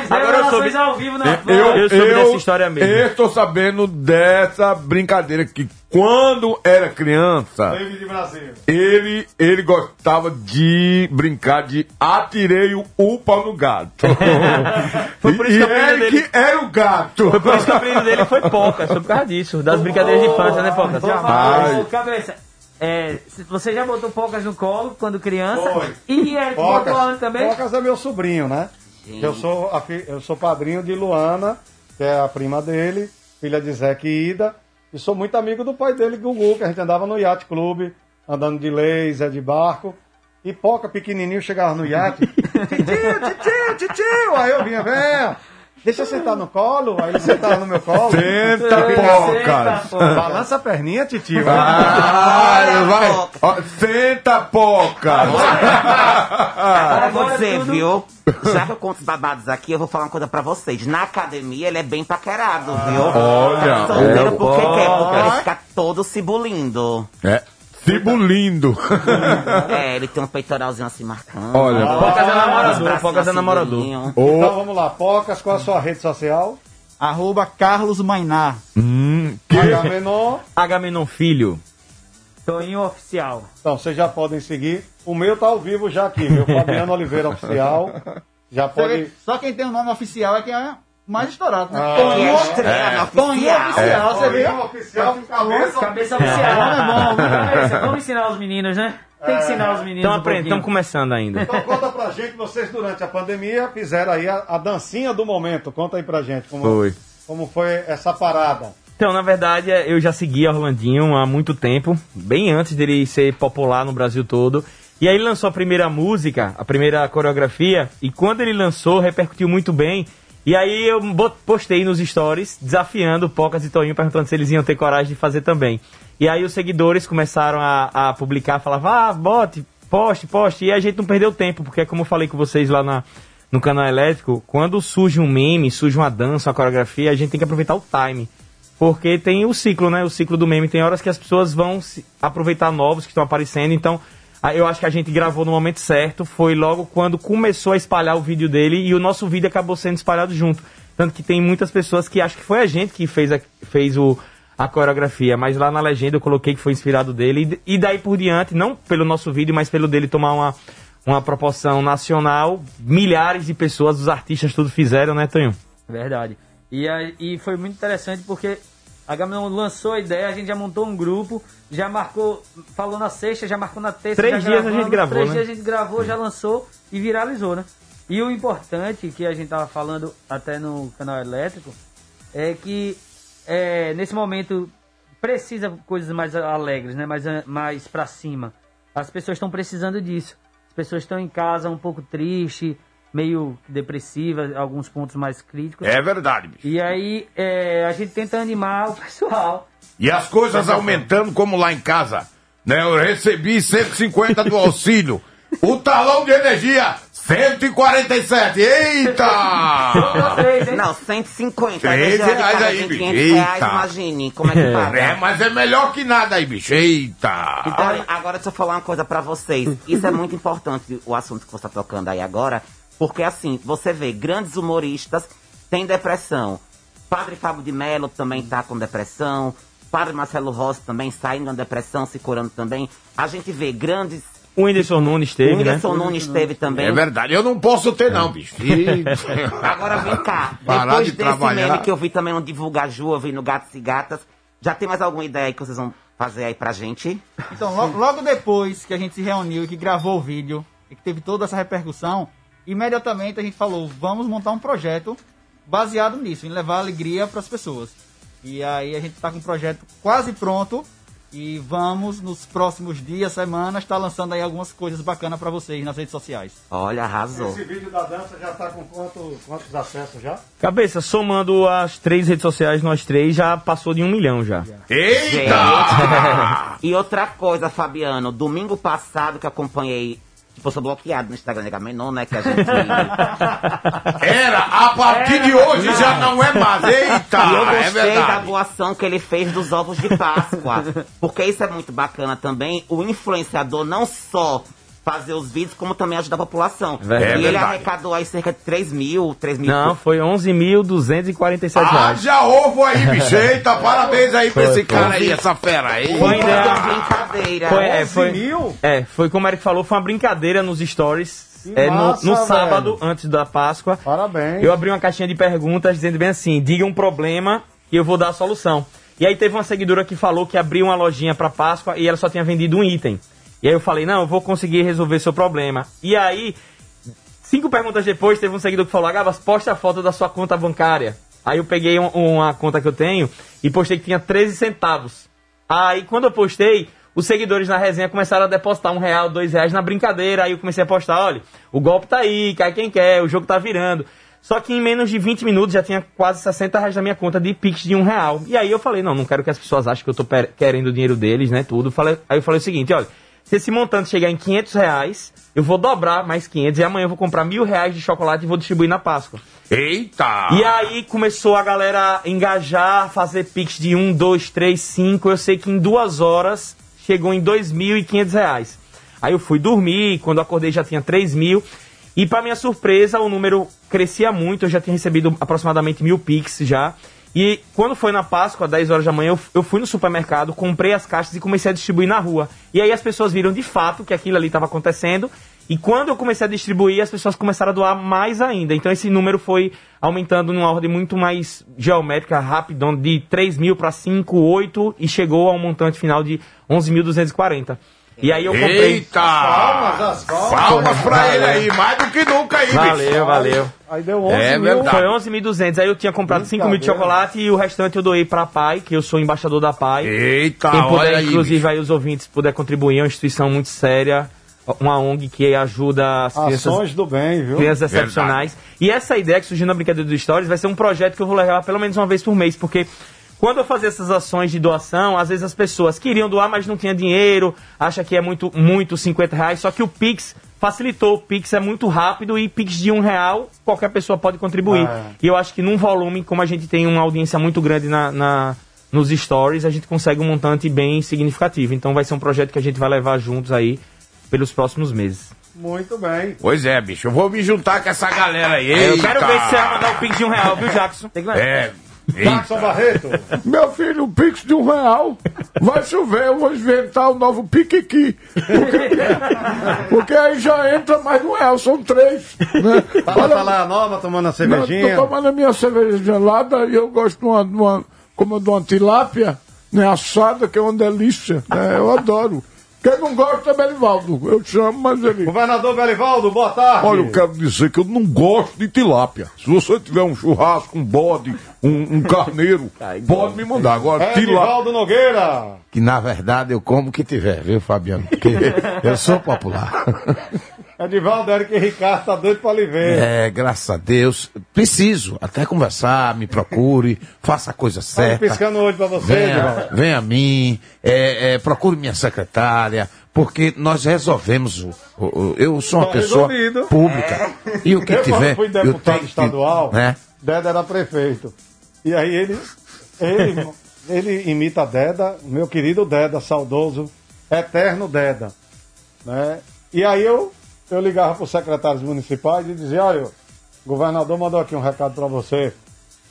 Revelações! Agora eu soube- ao vivo na Eu, Eu soube dessa história mesmo. Eu estou sabendo dessa brincadeira que quando era criança, ele, ele gostava de brincar de atirei o, pau no gato. Foi por isso e que ele dele- que era o gato. Foi por isso que o apelido dele foi Poca, foi por causa disso, das brincadeiras de infância, né, Poca? Ô, cabeça, é, você já botou Pocas no colo quando criança? Foi. E Eric botou aonde também? Focas é meu sobrinho, né? Eu sou, fi- eu sou padrinho de Luana, que é a prima dele, filha de Zeca e Ida. E sou muito amigo do pai dele, Gugu, que a gente andava no Yacht Clube, andando de laser, de barco. E Poca, pequenininho, chegava no iate. titio, titio, titio. Aí eu vinha, venha. Deixa eu sentar no colo, aí ele sentava no meu colo. Senta, pocas. Balança a perninha, titio. Vai, vai. Ó, Senta, pocas. Agora eu vou dizer, viu? Já que eu conto os babados aqui, eu vou falar uma coisa pra vocês. Na academia, ele é bem paquerado, viu? Olha, Tá solteiro é, porque quer, porque ele fica todo cibulindo. É. Cibulindo. É, ele tem um peitoralzinho assim marcando. Olha, Pocas é namorador, Pocas é assim, namorador. Então vamos lá, Pocas, qual a sua rede social? Arroba Carlos Mainá. Hum, H-Menor. Agamenon Filho. Toinho Oficial. Então, vocês já podem seguir. O meu tá ao vivo já aqui, meu Fabiano Oliveira Oficial. Já pode. Só quem tem o nome oficial é quem é mais estourado, né? Ah, Toninho, é Toninho oficial. oficial, você viu? Oficial com cabeça. Cabeça oficial. É bom, Cabeça, Vamos ensinar os meninos, né? Tem que ensinar os meninos. Estão um aprendendo, pouquinho. estão começando ainda. Então conta pra gente, vocês durante a pandemia fizeram aí a, a dancinha do momento. Conta aí pra gente como Foi. como foi essa parada. Então, na verdade, eu já seguia Orlandinho há muito tempo, bem antes dele ser popular no Brasil todo. E aí ele lançou a primeira música, a primeira coreografia, e quando ele lançou, repercutiu muito bem. E aí eu postei nos stories, desafiando Pocas e Toinho, perguntando se eles iam ter coragem de fazer também. E aí os seguidores começaram a, a publicar, falavam, ah, bote, poste, poste. E a gente não perdeu tempo, porque como eu falei com vocês lá na, no canal elétrico, quando surge um meme, surge uma dança, uma coreografia, a gente tem que aproveitar o time. Porque tem o ciclo, né? O ciclo do meme. Tem horas que as pessoas vão aproveitar novos que estão aparecendo. Então, eu acho que a gente gravou no momento certo. Foi logo quando começou a espalhar o vídeo dele e o nosso vídeo acabou sendo espalhado junto. Tanto que tem muitas pessoas que acham que foi a gente que fez a, fez o, a coreografia. Mas lá na legenda eu coloquei que foi inspirado dele. E, e daí por diante, não pelo nosso vídeo, mas pelo dele tomar uma, uma proporção nacional, milhares de pessoas, os artistas tudo fizeram, né, Tonho? Verdade. E, e foi muito interessante porque a Gaminon lançou a ideia, a gente já montou um grupo, já marcou, falou na sexta, já marcou na terça. Três já dias a gente gravou, Três né? dias a gente gravou, já lançou e viralizou, né? E o importante que a gente tava falando até no canal elétrico é que é, nesse momento precisa coisas mais alegres, né? Mais, mais pra cima. As pessoas estão precisando disso. As pessoas estão em casa um pouco triste, meio depressivas, alguns pontos mais críticos. É verdade, bicho. E aí é, a gente tenta animar o pessoal. E as coisas aumentando como lá em casa. Né? Eu recebi 150 do auxílio. O talão de energia, 147. Eita! Não, 150. Três Aí já de reais cada aí, 20, bicho. 500 reais, Eita. imagine como é que paga. É, mas é melhor que nada aí, bicho. Eita! Olha, agora deixa eu falar uma coisa pra vocês. Isso é muito importante, o assunto que você tá tocando aí agora. Porque assim, você vê, grandes humoristas têm depressão. Padre Fábio de Mello também tá com depressão. Padre Marcelo Rossi também saindo da depressão, se curando também. A gente vê grandes... O Whindersson Nunes teve, o né? Whindersson Nunes teve também. É verdade, eu não posso ter não, bicho. Agora vem cá. Parar Depois de desse trabalhar. meme que eu vi também no Divulga Ju, eu vi no Gatos e Gatas. Já tem mais alguma ideia aí que vocês vão fazer aí pra gente? Então, logo, logo depois que a gente se reuniu e que gravou o vídeo e que teve toda essa repercussão, imediatamente a gente falou, vamos montar um projeto baseado nisso, em levar alegria para as pessoas. E aí a gente está com um projeto quase pronto e vamos nos próximos dias, semanas, estar lançando aí algumas coisas bacanas para vocês nas redes sociais. Olha, arrasou. Esse vídeo da dança já tá com quanto- quantos acessos já? Cabeça, somando as três redes sociais, nós três, já passou de um milhão já. Gente. e outra coisa, Fabiano, domingo passado que acompanhei. Tipo, eu sou bloqueado no Instagram da Gamenon, né? Que a gente. Era, a partir de hoje já não é mais. Eita, e eu é gostei da verdade. boa ação que ele fez dos ovos de Páscoa. porque isso é muito bacana também. O influenciador não só fazer os vídeos, como também ajudar a população. Verdade. e É ele verdade. arrecadou aí cerca de 3 mil, 3 mil. Não, foi 11.247 reais. Haja ovo aí, bicho. Eita, parabéns aí pra Foi, esse foi. cara aí, essa fera aí. Foi ideia- brincadeira. Foi, é, foi, é, foi como o Eric falou, foi uma brincadeira nos stories. É, no, massa, no velho. sábado, antes da Páscoa. Parabéns. Eu abri uma caixinha de perguntas dizendo bem assim: diga um problema e eu vou dar a solução. E aí teve uma seguidora que falou que abriu uma lojinha pra Páscoa e ela só tinha vendido um item. E aí eu falei: não, eu vou conseguir resolver seu problema. E aí, cinco perguntas depois, teve um seguidor que falou: Agabas, posta a foto da sua conta bancária. Aí eu peguei um- uma conta que eu tenho e postei que tinha 13 centavos. Aí quando eu postei, os seguidores na resenha começaram a depositar um real, dois reais na brincadeira. Aí eu comecei a postar, olha, o golpe tá aí, cai quem quer, o jogo tá virando. Só que em menos de 20 minutos já tinha quase 60 reais na minha conta de Pix de um real. E aí eu falei, não, não quero que as pessoas achem que eu tô querendo o dinheiro deles, né, tudo. Falei, aí eu falei o seguinte, olha, se esse montante chegar em 500 reais, eu vou dobrar mais 500 e amanhã eu vou comprar mil reais de chocolate e vou distribuir na Páscoa. Eita! E aí começou a galera engajar, fazer Pix de 1, 2, 3, 5. Eu sei que em duas horas chegou em 2.500 reais. Aí eu fui dormir, quando acordei já tinha 3 mil. E para minha surpresa, o número crescia muito, eu já tinha recebido aproximadamente mil Pix já. E quando foi na Páscoa, 10 horas da manhã, eu, eu fui no supermercado, comprei as caixas e comecei a distribuir na rua. E aí as pessoas viram de fato que aquilo ali estava acontecendo. E quando eu comecei a distribuir, as pessoas começaram a doar mais ainda. Então esse número foi aumentando numa ordem muito mais geométrica, rapidão, de 3 mil para 5, 8 e chegou a um montante final de 11.240. E aí eu comprei. Eita! Palmas pra ele aí, mais do que nunca aí, bicho. Valeu, valeu. Aí deu 11 É mil. verdade. Foi 11.200. Aí eu tinha comprado 5 mil de chocolate e o restante eu doei pra PAI, que eu sou embaixador da PAI. Eita, Quem puder, aí, inclusive, bicho. aí os ouvintes puder contribuir, é uma instituição muito séria, uma ONG que ajuda as crianças Ações do bem, viu? crianças excepcionais. E essa ideia que surgiu na Brincadeira dos Stories vai ser um projeto que eu vou levar pelo menos uma vez por mês, porque quando eu fazia essas ações de doação, às vezes as pessoas queriam doar, mas não tinha dinheiro, acha que é muito, muito 50 reais, só que o Pix facilitou. O Pix é muito rápido e Pix de um real, qualquer pessoa pode contribuir. É. E eu acho que num volume, como a gente tem uma audiência muito grande na, na- nos stories, a gente consegue um montante bem significativo. Então vai ser um projeto que a gente vai levar juntos aí pelos próximos meses. Muito bem. Pois é, bicho, eu vou me juntar com essa galera aí. Eu Eita. quero ver se você vai mandar o Pix de um real, viu, Jackson? Tem que mandar. É. Jackson Barreto. Meu filho, o Pix de um real. Vai chover, eu vou inventar o novo Piquiqui. Porque, porque aí já entra mais de um real, são três. Né? Tava tá lá nova, tomando a Não, cervejinha. tô tomando a minha cerveja gelada e eu gosto de uma, de uma como dou uma tilápia, né, assada, que é uma delícia. né, eu adoro. Quem não gosta é Belivaldo. Eu chamo, mas ele. Governador Belivaldo, boa tarde. Olha, eu quero dizer que eu não gosto de tilápia. Se você tiver um churrasco, um bode, um, um carneiro, pode me mandar. Agora, tilápia. Edivaldo Nogueira. Que na verdade eu como o que tiver, viu, Fabiano? Porque eu sou popular. Edivaldo, Eric Ricardo, tá doido pra lhe ver. É, graças a Deus. Preciso até conversar, me procure, faça a coisa Olha, certa. piscando o olho pra você, Venha, Edivaldo. venha a mim, é, é, procure minha secretária, porque nós resolvemos. O, o- o- eu sou uma Tá pessoa resolvido. pública. E o que eu, tiver. fui eu deputado tenho que- estadual, né? Deda era prefeito. E aí ele, ele, ele imita Deda, meu querido Deda, saudoso, eterno Deda. Né? E aí eu, eu ligava para os secretários municipais e dizia, olha, o governador mandou aqui um recado para você.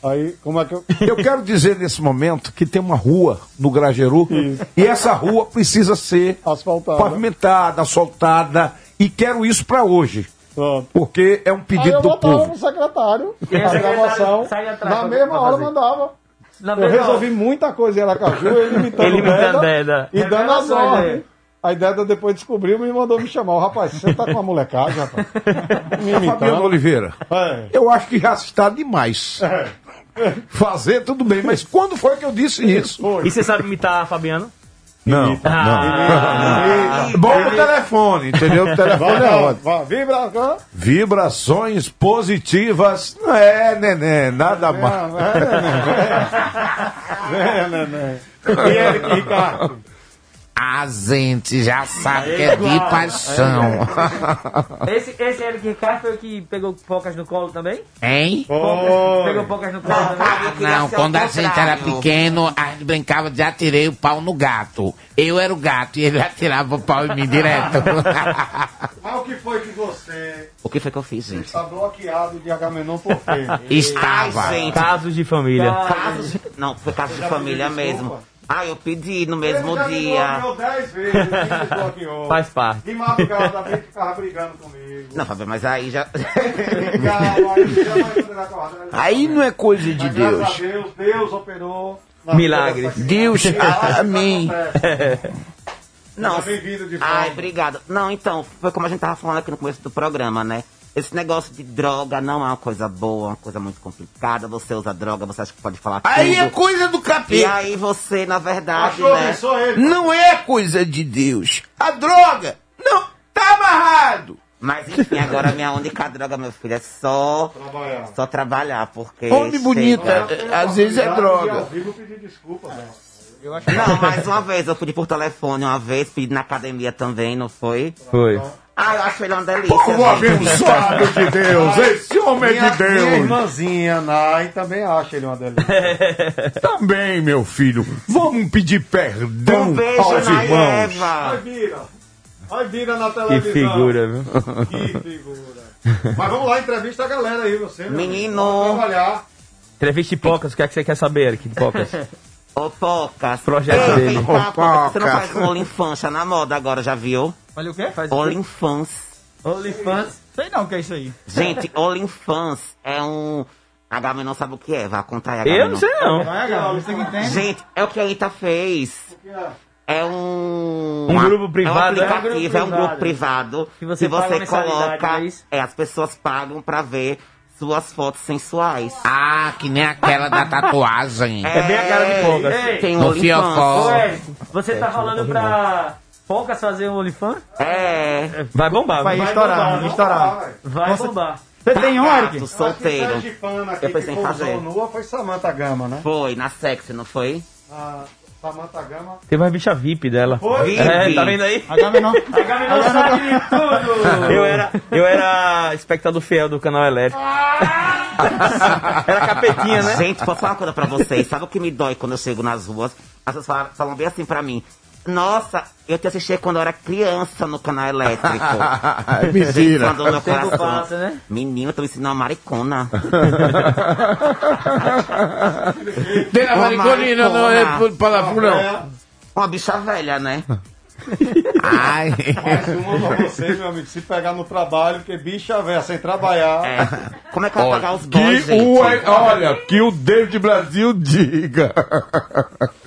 Aí, como é que eu... Eu quero dizer nesse momento que tem uma rua no Grageru e essa rua precisa ser Asfaltada. pavimentada, asfaltada e quero isso para hoje. Pronto. Porque é um pedido eu do botava povo. no secretário, E aí a gravação, atrás na mesma hora mandava. Na Eu resolvi hora. muita coisa em Aracaju, ele imitando Ele imitando Deda, Deda. e dando as ordens. Aí Deda depois descobriu e me mandou me chamar. O rapaz, você tá com uma molecagem, rapaz. Me Fabiano. Oliveira, É. eu acho que já está demais. Fazer tudo bem, mas quando foi que eu disse isso? E você sabe imitar, Fabiano? Não, Ah, não. Bom pro telefone, entendeu? O telefone é ótimo. Vibra. Vibrações positivas. Não é, neném, nada mais. É, né, né. E Eric Ricardo. A gente já sabe que é de paixão. Esse, esse Eric Ricardo foi o que pegou pocas no colo também? Hein? Pegou pocas no colo também? Não, quando a gente era pequeno, a gente brincava de atirei o pau no gato. Eu era o gato e ele atirava o pau em mim direto. Mas o que foi que você O que foi que eu fiz, gente? está bloqueado de Agamenon por quê? Estava. Ai, gente. casos de família. Casos. Não, foi caso de família mesmo. Ah, eu pedi no mesmo Ele já me dia. bloqueou dez vezes, me bloqueou. Faz parte. De madrugada, a gente ficava brigando comigo. Não, Fábio, mas aí já. Calma, aí não é coisa de Mas graças Deus. a Deus, Deus operou. na Milagre. vida dessa Deus, criança. amém. Não. Seja bem-vindo de volta. Ai, obrigado. Não, então, foi como a gente tava falando aqui no começo do programa, né? Esse negócio de droga não é uma coisa boa, uma coisa muito complicada. Você usa droga, você acha que pode falar Aí é coisa do E capeta. aí você, na verdade, Achou né? sou ele. Não é coisa de Deus. A droga não tá amarrado. Mas enfim, agora minha única droga, meu filho, é só Trabalhar. só trabalhar, porque. Onde bonita, chega- às vezes é E droga. vivo pedir desculpa, né? Eu acho Não, mais uma vez, eu pedi por telefone uma vez, pedi na academia também, não foi? Foi. Ah, eu acho ele uma delícia. Povo abençoado de Deus, esse homem Minha, é de minha Deus. irmãzinha, Nai, também acha ele uma delícia. Também, meu filho, vamos pedir perdão Um beijo aos na irmãos. Eva. Ai, vira. Ai, vira na Que televisão. figura, viu? Que figura. Mas vamos lá, entrevista a galera aí, você. Menino. Vamos trabalhar. Entrevista de Pocas, o que é que você quer saber, Eric, de Pocas? Ô, Pocas. Projeto Ei, dele. vem cá, Ô, Pocas, Você não faz um OnlyFans, na moda agora, já viu? Olha o quê? Faz OnlyFans. OnlyFans. Sei não o que é isso aí. Gente, OnlyFans é um... A Gabi não sabe o que é, vai contar aí. a Eu Gabi não sei não. Vai, galera, você que entende. Gente, é o que a Anitta fez. É um. Um grupo privado, É é? um aplicativo, é um grupo privado. Que você mensalidade, coloca. é? É, as pessoas pagam pra ver suas fotos sensuais. Ah, que nem aquela da tatuagem. É bem a cara de Pocas. Ei, Tem No um fiofó. Ô, Eric, você tá falando pra Poucas fazer um OnlyFans? É. Vai bombar. Vai viu? estourar, vai estourar. Vai Você- bombar. Você tem um, Pagado, Eric? solteiro. Sergipana aqui Eu pensei em fazer. nua foi Samantha Gama, né? Foi, na sexy, não foi? A Samantha Gama. Teve uma bicha VIP dela. Foi? É, tá vendo aí? A Gabi não. A Gabi não sabe tudo. Eu era, eu era espectador fiel do canal elétrico. era capetinha, né? Gente, posso falar uma coisa pra vocês? Sabe o que me dói quando eu chego nas ruas? As pessoas falam, falam bem assim pra mim. Nossa, eu te assisti quando eu era criança no canal elétrico. Mentira. Quando meu coração- passa, né? Menino, eu tô me ensinando uma maricona. Tem a mariconina, não é palavrão, não. Uma bicha velha, né? Ai. Mais uma pra você, meu amigo. Se pegar no trabalho, porque bicha velha, sem trabalhar. É. Como é que vai pagar os Que boys, gente? o, olha, que o David Brasil diga.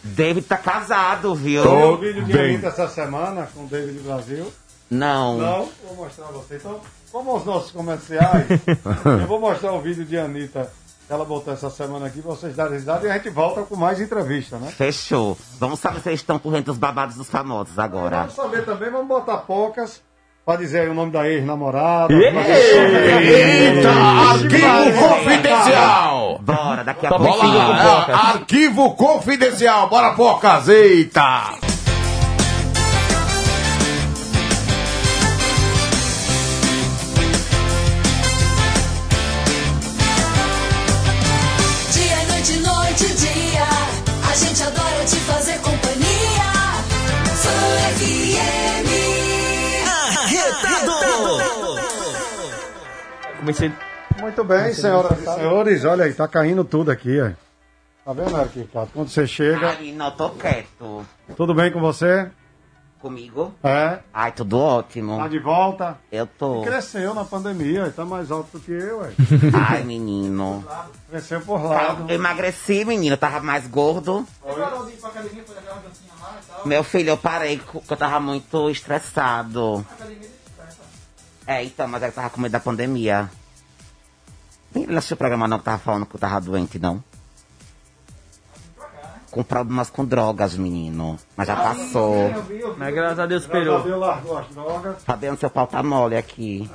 David tá casado, viu? Tô o vídeo de bem. Anitta essa semana com o David Brasil? Não. Não, vou mostrar a você. Então, como os nossos comerciais, eu vou mostrar o vídeo de Anitta ela botou essa semana aqui pra vocês darem risada e a gente volta com mais entrevista, né? Fechou. Vamos saber se eles estão por dentro dos babados dos famosos agora. Vamos saber também, vamos botar poucas pra dizer aí o nome da ex-namorada. Eita, arquivo confidencial. Bora, daqui a Top pouco. Pocas. arquivo confidencial. Bora, Pocas, eita. Comecei. Muito bem, senhoras e senhores. Olha aí, tá caindo tudo aqui, ó. Tá vendo, Ricardo? Quando você chega, Ai, não, tô quieto. tudo bem com você? Comigo? É? Ai, tudo ótimo. Tá de volta? Eu tô. Cresceu na pandemia, tá mais alto do que eu, ué. Ai, menino. Cresceu por Tá, lado. Eu emagreci, menino. Eu tava mais gordo. Meu filho, eu parei porque eu tava muito estressado. É, então, mas eu tava com medo da pandemia. Nem não assistiu o programa não que tava falando que eu tava doente, não. Com problemas com drogas, menino. Mas já passou. Mas graças a Deus Graças a. Deus largou as drogas. Sabendo seu pau tá mole aqui.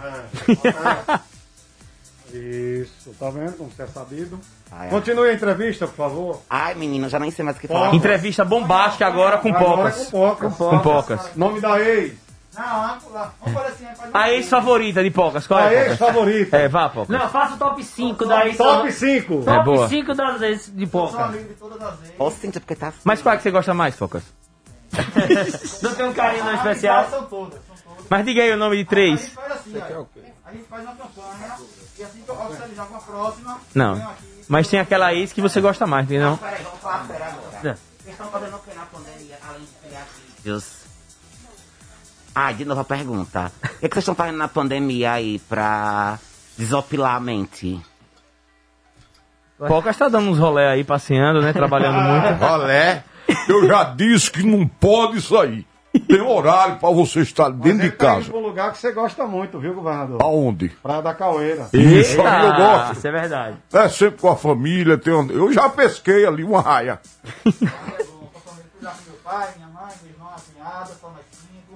Isso, tá vendo como você é sabido? Ai, ai. Continue a entrevista, por favor. Ai, menino, já nem sei mais o que falar. Entrevista bombástica agora com Agora é Pocas. com poucas. Com Pocas. Nome da ex. Não, vamos lá. Vamos fazer assim. A ex-favorita de Pocas, qual A é? ex Pocas? favorita. É, vá, Pocas. Não, faça o top 5 daí. Top 5. É boa. Top 5 das vezes de Sou Pouca. amigo de todas as vezes. Ô, Cíntia, porque tá. Mas qual é que você gosta mais, Pocas? Não tem um carinho não As especial? São todas, são todas. Mas diga aí o nome de A três. gente faz assim, olha. A gente faz uma campanha e assim que eu oficializar com a próxima, Não. eu venho aqui. Mas tem aquela ex que você gosta mais, entendeu? Peraí, vamos falar sério agora. É. Vocês estão fazendo o que na pandemia, além de criar vídeos? Ah, de novo a pergunta. O que, que vocês estão fazendo na pandemia aí pra desopilar a mente? Pocas tá dando uns rolé aí, passeando, né? Trabalhando muito. Olé, eu já disse que não pode sair. Tem horário pra você estar Mas dentro de tá casa. pra um lugar que você gosta muito, viu, governador? Aonde? Praia da Caueira. Isso, aí eu gosto. Isso é verdade. É sempre com a família. Tem. Eu já pesquei ali uma raia. Meu pai, minha mãe, meu irmão, a cunhada,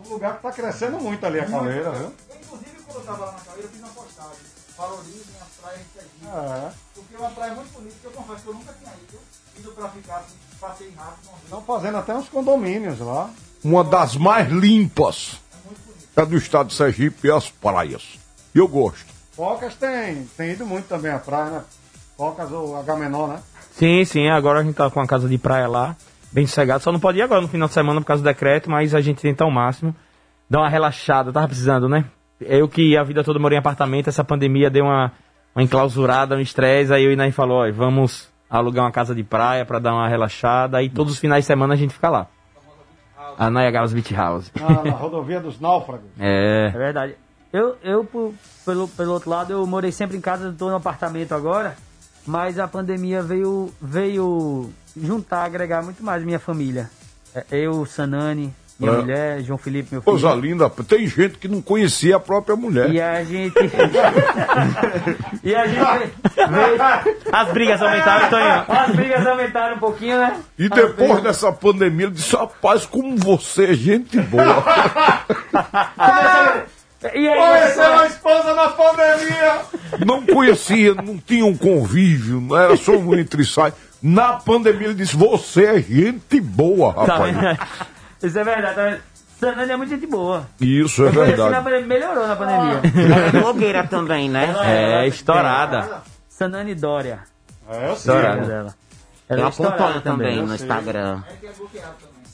lugar que tá crescendo muito ali a Caueira, viu? Eu, inclusive, eu tava lá na Caoeira, eu fiz uma postagem. Valorizem as praias de Sergipe. É. Porque é uma praia muito bonita, que eu confesso que eu nunca tinha ido. Indo pra ficar assim, passei rápido. Estão fazendo até uns condomínios lá. Uma das mais limpas é do estado de Sergipe e as praias. E eu gosto. Focas tem, tem ido muito também à praia, né? Focas ou H-menor, né? Sim, sim, agora a gente tá com a casa de praia lá, bem sossegado. Só não pode ir agora no final de semana por causa do decreto, mas a gente tenta ao máximo dar uma relaxada. Tava precisando, né? Eu que a vida toda morei em apartamento, essa pandemia deu uma, uma enclausurada, um estresse. Aí eu e Nain falou: ó, vamos alugar uma casa de praia pra dar uma relaxada. Aí todos os finais de semana a gente fica lá. A Niagara's Beach House. Na, na rodovia dos náufragos. É. É verdade. Eu, eu por- pelo, pelo outro lado, eu morei sempre em casa, estou no apartamento agora, mas a pandemia veio, veio juntar, agregar muito mais minha família. É, Eu, Sanani, minha É. mulher, João Felipe, meu filho. Coisa linda. Tem gente que não conhecia a própria mulher. E a gente. e a gente. veio- As brigas aumentaram, Tonho. As brigas aumentaram um pouquinho, né? E As depois brigas- dessa pandemia, ele disse, rapaz, como você é gente boa. E aí, Conheceu a esposa na pandemia! não conhecia, não tinha um convívio, não era só um entre e sai. Na pandemia ele disse, você é gente boa, Tá rapaz. vendo? Isso é verdade. Tá vendo? É muito gente boa. Isso é Eu conheci na verdade. pandemia, melhorou na pandemia. Ela é blogueira também, né? É, estourada. Sanani Dória. É, eu sei. Estourada. Dela. Ela Eu é estourada acompanho também eu no. Instagram.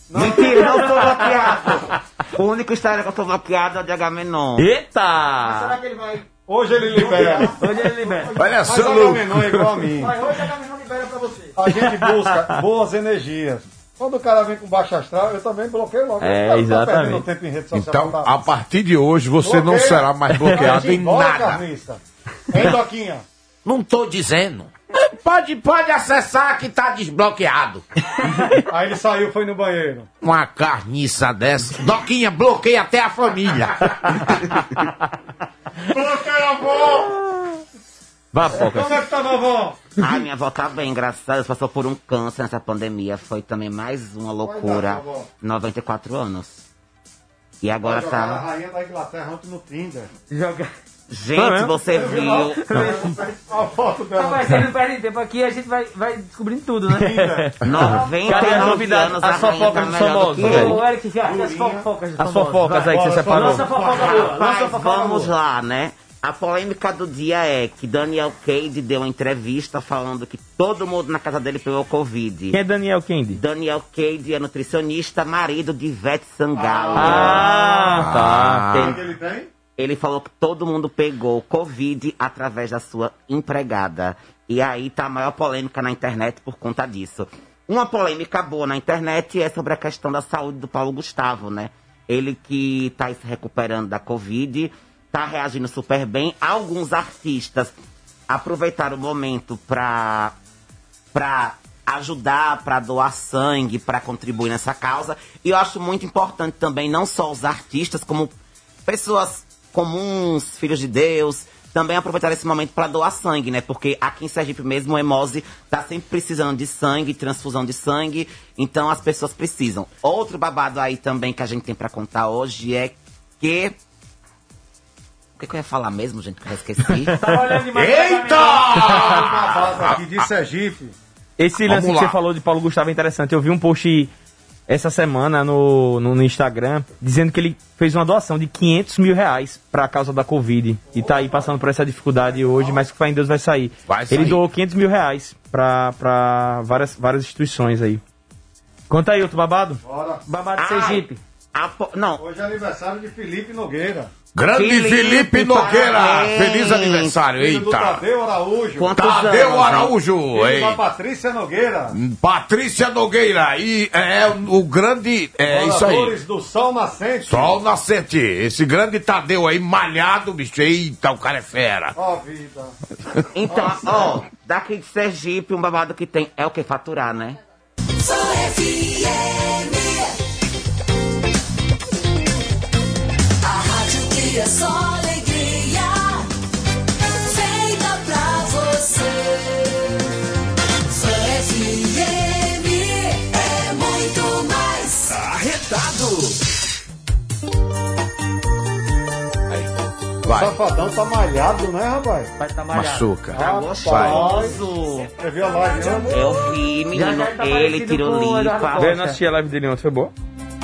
Mentira, não tô bloqueado. O único Instagram que eu tô bloqueado é o de Agamenon. Eita! Será que ele vai. Hoje ele libera. Hoje ele libera. Olha Mas só, o Lu. H-menor é igual a mim. Mas hoje a Caminhão libera pra você. A gente busca boas energias. Quando o cara vem com baixo astral, eu também bloqueio logo. É, cara exatamente. perdendo tempo em rede social. Então, tá- a partir de hoje, você não será mais bloqueado em embora, nada. Carniça. Hein, Doquinha? Não tô dizendo. Pode, pode acessar que tá desbloqueado. Aí ele saiu, foi no banheiro. Uma carniça dessa. Doquinha, bloqueia até a família. Bloqueia a avó! Vá, Foca. Como é que tá, vovó? Ai, minha avó tá bem, graças a Deus. Passou por um câncer nessa pandemia. Foi também mais uma loucura. Dar, vovó. 94 anos. E agora Jogar a tá. rainha da Inglaterra ontem no Tinder. Joga. Gente, você viu. A foto dela. Rapaz, vocês não perdem tempo aqui, a gente vai, vai descobrindo tudo, né? Tinder. 99 Cadê as novidades? anos, As a tá fofocas dos famosos. Ô, Eric, já, as fofocas dos As famosos, fofocas vai. aí que você separou. Lança a fofoca boa, lança fofoca vamos lá, né? A polêmica do dia é que Daniel Cade deu uma entrevista falando que todo mundo na casa dele pegou Covid. Quem é Daniel Kendi? Daniel Cade é nutricionista, marido de Ivete Sangalo. Ah, tá. O que ele tem? Ele falou que todo mundo pegou Covid através da sua empregada. E aí tá a maior polêmica na internet por conta disso. Uma polêmica boa na internet é sobre a questão da saúde do Paulo Gustavo, né? Ele que tá se recuperando da Covid, tá reagindo super bem. Alguns artistas aproveitaram o momento pra para ajudar, para doar sangue, para contribuir nessa causa. E eu acho muito importante também, não só os artistas, como pessoas comuns, filhos de Deus, também aproveitar esse momento para doar sangue, né? Porque aqui em Sergipe mesmo o Emose tá sempre precisando de sangue, transfusão de sangue, então as pessoas precisam. Outro babado aí também que a gente tem para contar hoje é que o que, que eu ia falar mesmo, gente, que eu esqueci? Tá olhando demais pra Uma mim. base aqui de Sergipe. Esse lance que você falou de Paulo Gustavo é interessante. Eu vi um post essa semana no, no, no Instagram dizendo que ele fez uma doação de 500 mil reais pra causa da Covid. E tá aí passando por essa dificuldade hoje, mas que fé em Deus vai sair. Vai Ele sair. doou 500 mil reais pra, pra várias, várias instituições aí. Conta aí, outro babado. Bora. Babado de Ai, Sergipe. a Não, Hoje é aniversário de Felipe Nogueira. Grande Felipe, Felipe Nogueira. parabéns. Feliz aniversário, Filho eita. Tadeu Araújo. Quantos Tadeu anos? Araújo. Ei. Patrícia Nogueira. Patrícia Nogueira. E é o grande. É isso aí. Moradores do Sol Nascente. Sol nascente. Esse grande Tadeu aí, malhado, bicho. Eita, o cara é fera. Ó, vida. Então, ó, daqui de Sergipe, um babado que tem é o que? Faturar, né? Sou é só alegria. Feita pra você. Sou FM. É muito mais. Arretado. Vai. Safadão tá malhado, né, rapaz? Vai tá Machuca. Tá Vai. gostoso. Você viu a live, né? Eu vi, menino. Tá ele tirou o limpa. Costa. Eu não assisti a live dele ontem, foi boa?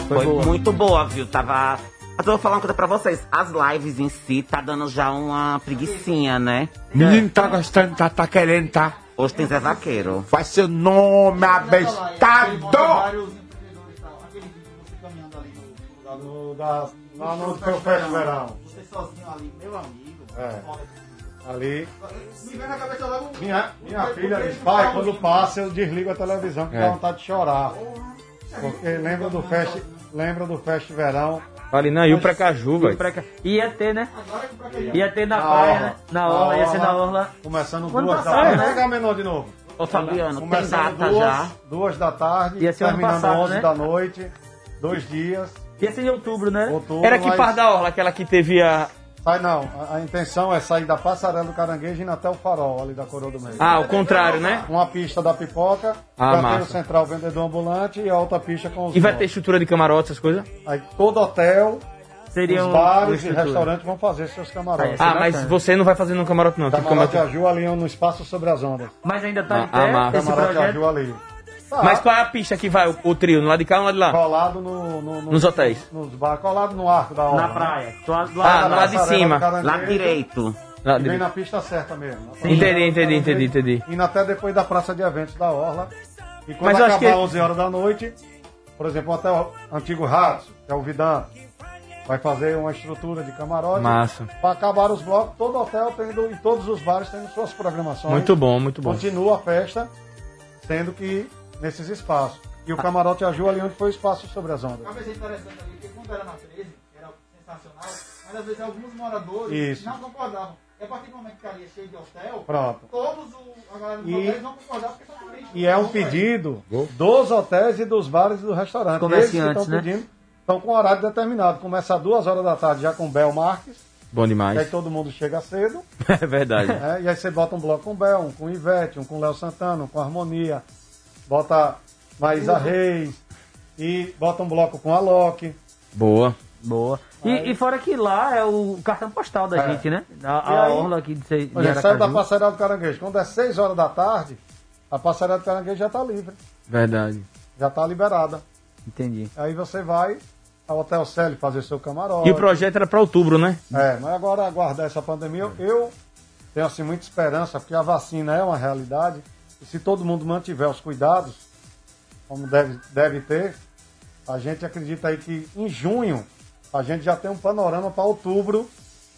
Foi, boa. muito boa, viu? Tava. Mas eu vou falar uma coisa pra vocês. As lives em si tá dando já uma preguicinha, né? Menino tá gostando, tá, tá querendo, tá? Hoje tem Zé Vaqueiro. Faz seu nome, abestado! Vários empreendedores tal. Aquele vídeo de você caminhando ali no da, lá no teu de verão. Você sozinho ali, meu amigo. É. Ali. Me vem na cabeça logo. Minha, minha filha diz, pai, quando passa eu desligo a televisão, porque É. dá vontade de chorar. Porque lembra do fest, lembra do fest verão. Ali na Rio pra Caju, E velho. pra cá. Ia ter, né? Ia ter na Na praia, né? Na orla, ia ser na orla. Começando Ano duas da passado, tarde. né? Pega menor de novo. Ô, Fabiano, tem Começando data duas, já. duas da tarde, Ia ser terminando passado, 11 né? da noite, dois dias, Ia ser em outubro, né? outubro. Era que mas- par da orla, aquela que teve a. Sai não, a, a intenção é sair da passarela do Caranguejo e ir até o farol ali da Coroa do Meio. Ah, o contrário, né? Uma pista da pipoca, Ah, vai ter o central vendedor ambulante e a outra pista com os E vai ter estrutura de camarote, essas coisas? Aí todo hotel, Seria os bares e restaurantes vão fazer seus camarotes. Ah, mas bacana. você não vai fazer no camarote, não. Camarote camarote. Aju ali no espaço sobre as ondas. Mas ainda tá Ah, em ah, pé massa. esse Camarote projeto. Aju ali. Tá Mas qual é a pista que vai o, o trio? No lado de cá ou no lado de lá? colado no, no- no- Nos hotéis. Nos bar, colado no arco da orla. Na né? praia. Do lado- do Ah, lado de cima. Lá direito. Lá E vem na pista certa mesmo. na Entendi, entendi, entendi, entendi. Indo até depois da praça de eventos da Orla. E quando Mas acabar que- 11 horas da noite, por exemplo, até o antigo Ratos, que é o Vidan, vai fazer uma estrutura de camarote. Massa. Para acabar os blocos, todo hotel tendo, e todos os bares tendo suas programações. Muito bom, muito bom. Continua a festa, sendo que nesses espaços. E o camarote Aju ali onde foi o espaço sobre as ondas. Uma coisa interessante ali, porque quando era na 13, era sensacional, mas às vezes alguns moradores Isso. não concordavam. E a partir do momento que ali é cheio de hotel, Pronto. todos o, a galera dos E- hotéis não concordavam porque são turistas. E é um pedido dos hotéis e dos bares e do restaurante. Comerciantes, Eles que estão né? pedindo, estão com horário determinado. Começa às duas horas da tarde já com Bel Marques, Bom e aí demais. todo mundo chega cedo. É verdade. né? E aí você bota um bloco com Bel, um com Ivete, um com Léo Santana, um com Harmonia, bota Maísa Reis e bota um bloco com a Loki. Boa. Boa. E, e fora que lá é o cartão postal da É. gente, né? A, a aí- orla aqui de, de exemplo, saiu da passarela do Caranguejo. Quando é 6 horas da tarde, a passarela do Caranguejo já está livre, Verdade. já está liberada. Entendi. Aí você vai ao Hotel Celi fazer seu camarote. E o projeto era pra outubro, né? É, mas agora aguardar essa pandemia, eu, eu tenho assim muita esperança, porque a vacina é uma realidade, e se todo mundo mantiver os cuidados, como deve, deve ter, a gente acredita aí que em junho a gente já tem um panorama para outubro,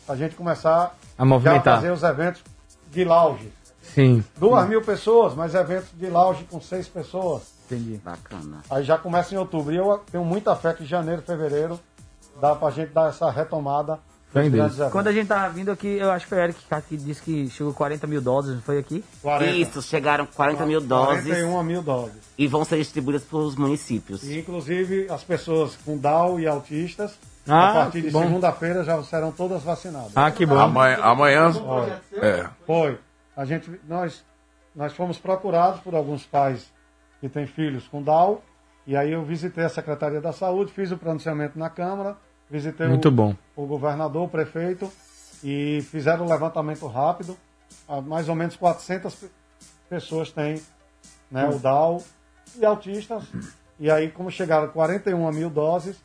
a gente começar A movimentar. fazer os eventos de lounge. Sim. Duas mil pessoas, mas eventos de lounge com seis pessoas. Entendi. Bacana. Aí já começa em outubro. E eu tenho muita fé que janeiro, fevereiro, dá pra gente dar essa retomada Fé em Deus. Quando a gente tava vindo aqui, eu acho que foi o Eric que disse que chegou 40 mil doses, não foi aqui? 40. Isso, chegaram 40 mil doses 41 mil doses. e vão ser distribuídas para os municípios. E, inclusive, as pessoas com Down e autistas, Ah, a partir de segunda-feira já serão todas vacinadas. Ah, que bom. Amanhã, amanhã é. Foi. A gente, nós, nós fomos procurados por alguns pais que têm filhos com Down, e aí eu visitei a Secretaria da Saúde, fiz o pronunciamento na Câmara, visitei Muito o, bom. o governador, o prefeito, e fizeram um levantamento rápido. Ah, Mais ou menos 400 pe- pessoas têm né, o Down e autistas. E aí, como chegaram 41 mil doses,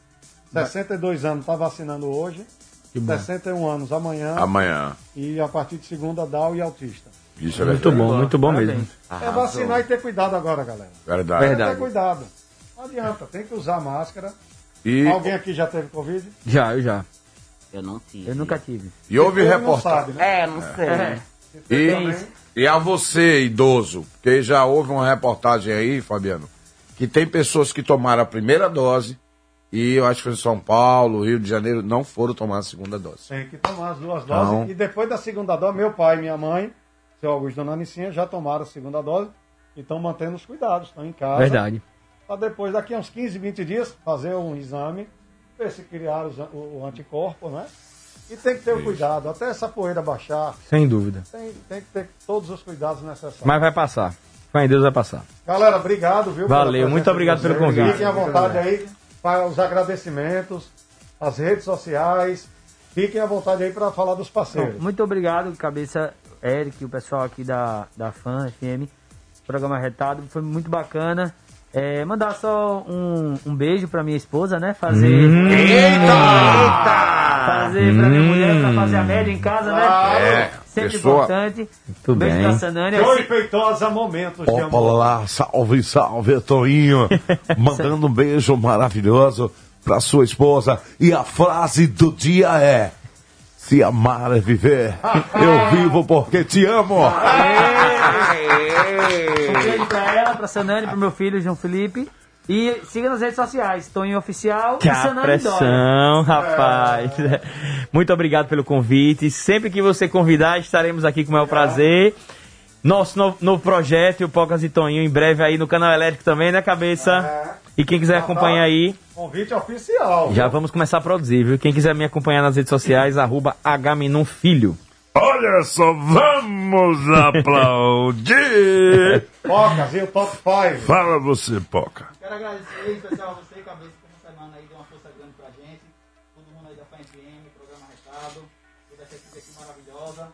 62 anos está vacinando hoje, Que bom. 61 anos amanhã, Amanhã. e a partir de segunda, Down e autista. Isso é Muito bom, muito bom Parabéns. mesmo. É vacinar e ter cuidado agora, galera. Verdade. Tem que Verdade. ter cuidado. Não adianta, tem que usar máscara. E, Alguém aqui já teve Covid? Já, eu já. Eu não tive. Eu nunca tive. e houve reportagem. sabe, né? É, não sei. E, e a você, idoso, porque já houve uma reportagem aí, Fabiano, que tem pessoas que tomaram a primeira dose e eu acho que foi em São Paulo, Rio de Janeiro, não foram tomar a segunda dose. Tem que tomar as duas doses. Não. E depois da segunda dose, meu pai e minha mãe, seu Augusto e Dona Anicinha, já tomaram a segunda dose e estão mantendo os cuidados, estão em casa. Verdade. Para depois, daqui a uns 15, 20 dias, fazer um exame, ver se criaram o, o anticorpo, né? E tem que ter o cuidado, até essa poeira baixar, Sem dúvida. tem, tem que ter todos os cuidados necessários. Mas vai passar. Fé em Deus vai passar. Galera, obrigado, viu? Valeu, muito obrigado pelo convite. Fiquem à vontade aí para os agradecimentos, as redes sociais, Fiquem à vontade aí para falar dos parceiros. Muito obrigado, cabeça Eric, o pessoal aqui da, da FAN FM, programa retado, foi muito bacana. É, mandar só um, um beijo pra minha esposa, né? Fazer. Hum. Eita! Fazer pra minha Hum. mulher, pra fazer a média em casa, né? É, Sempre pessoa- importante. Muito beijo bem. pra Sanânia. Joy Feitosa, momentos de Opa amor. lá, salve, salve, Toinho. Mandando um beijo maravilhoso pra sua esposa. E a frase do dia é: Se amar é viver, eu vivo porque te amo. Um beijo pra ela, pra Sanani, pro meu filho, João Felipe. E siga nas redes sociais, Toninho Oficial Que e a Sanani pressão, Dória. rapaz. Muito obrigado pelo convite. Sempre que você convidar, estaremos aqui com o maior prazer. Nosso novo, novo projeto, o Pocas e Toninho, em breve aí no canal elétrico também, né, cabeça? E quem quiser acompanhar aí, Convite oficial. já vamos começar a produzir, viu? Quem quiser me acompanhar nas redes sociais, arroba Filho. Olha só, vamos aplaudir. Pocas e o Top 5. Fala você, Poca. Quero agradecer em especial a você, cabeça, por essa semana aí, deu uma força grande pra gente. Todo mundo aí da FAM FM, programa Retado, toda essa equipe aqui maravilhosa.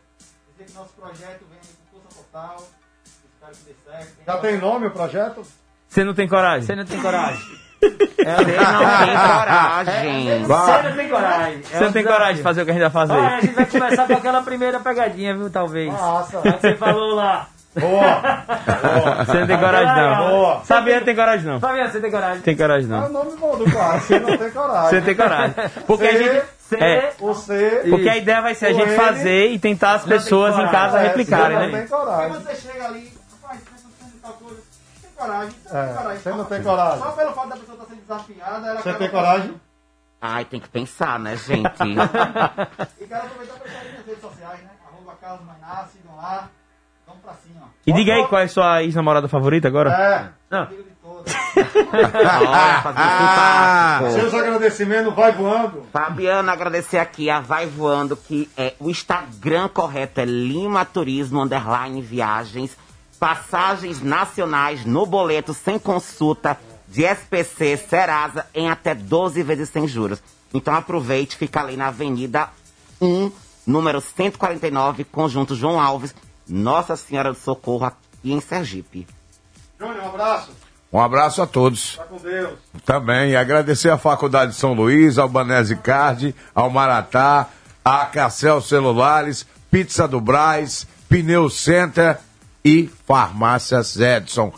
Dizer que nosso projeto vem aí total. Espero que dê certo. Já tem nome o projeto? Você não tem coragem? Você não tem coragem. Você não tem coragem. É, Você não tem coragem. Você não tem coragem de fazer o que a gente vai fazer? Olha, a gente vai começar com aquela primeira pegadinha, viu, talvez. Nossa. É que você falou lá. Você não tem coragem, não. Boa. Não tem coragem, não. Fabiano, você tem coragem? Tem coragem, É o não. nome bom do quadro. Você não tem coragem. Você tem coragem. Porque a gente. C, É, O C. porque a ideia vai ser a gente N. fazer e tentar as pessoas em casa É, replicarem, Você não né? tem coragem. você chega ali, rapaz, você tá fazendo tal coisa. Tem coragem, você É, tem coragem. você não Só- tem coragem. Só pelo fato da pessoa estar sendo desafiada, ela Você tem coragem? Ai, tem que pensar, né, gente? E quero aproveitar para deixar nas redes sociais, né? Arroba Carlos Mainá, sigam lá. Vamos pra cima. E diga aí qual é a sua ex-namorada favorita agora? É. Não. Ah. um Seus agradecimentos vai voando. Fabiana, agradecer aqui a Vai Voando, que é o Instagram correto é Lima Turismo Underline Viagens. Passagens nacionais no boleto sem consulta de SPC Serasa em até 12 vezes sem juros. Então aproveite, fica ali na Avenida 1, número 149, Conjunto João Alves, Nossa Senhora do Socorro, aqui em Sergipe. Júnior, um abraço. Um abraço a todos. Tá com Deus. Também e agradecer à Faculdade de São Luís, ao Banese Card, ao Maratá, a Cassel Celulares, Pizza do Braz, Pneu Center e Farmácias Edson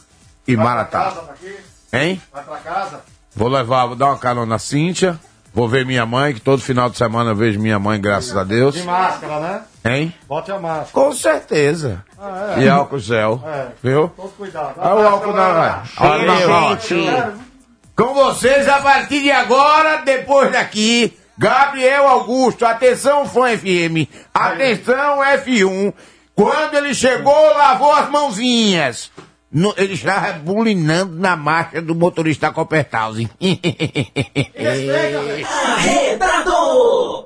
e Vai pra Maratá. casa daqui? Hein? Vai pra casa? Vou levar, vou dar uma carona na Cíntia, vou ver minha mãe, que todo final de semana eu vejo minha mãe, graças a Deus. De máscara, né? Hein? Bote a máscara. Com certeza. Ah, é. E álcool gel. É. Viu? Todo cuidado. Olha o álcool na. Olha na Gente, Com vocês, a partir de agora, depois daqui, Gabriel Augusto, atenção fã FM, atenção F1. Quando ele chegou, lavou as mãozinhas. No, ele estava bulinando na marcha do motorista Copertausen. Arredador!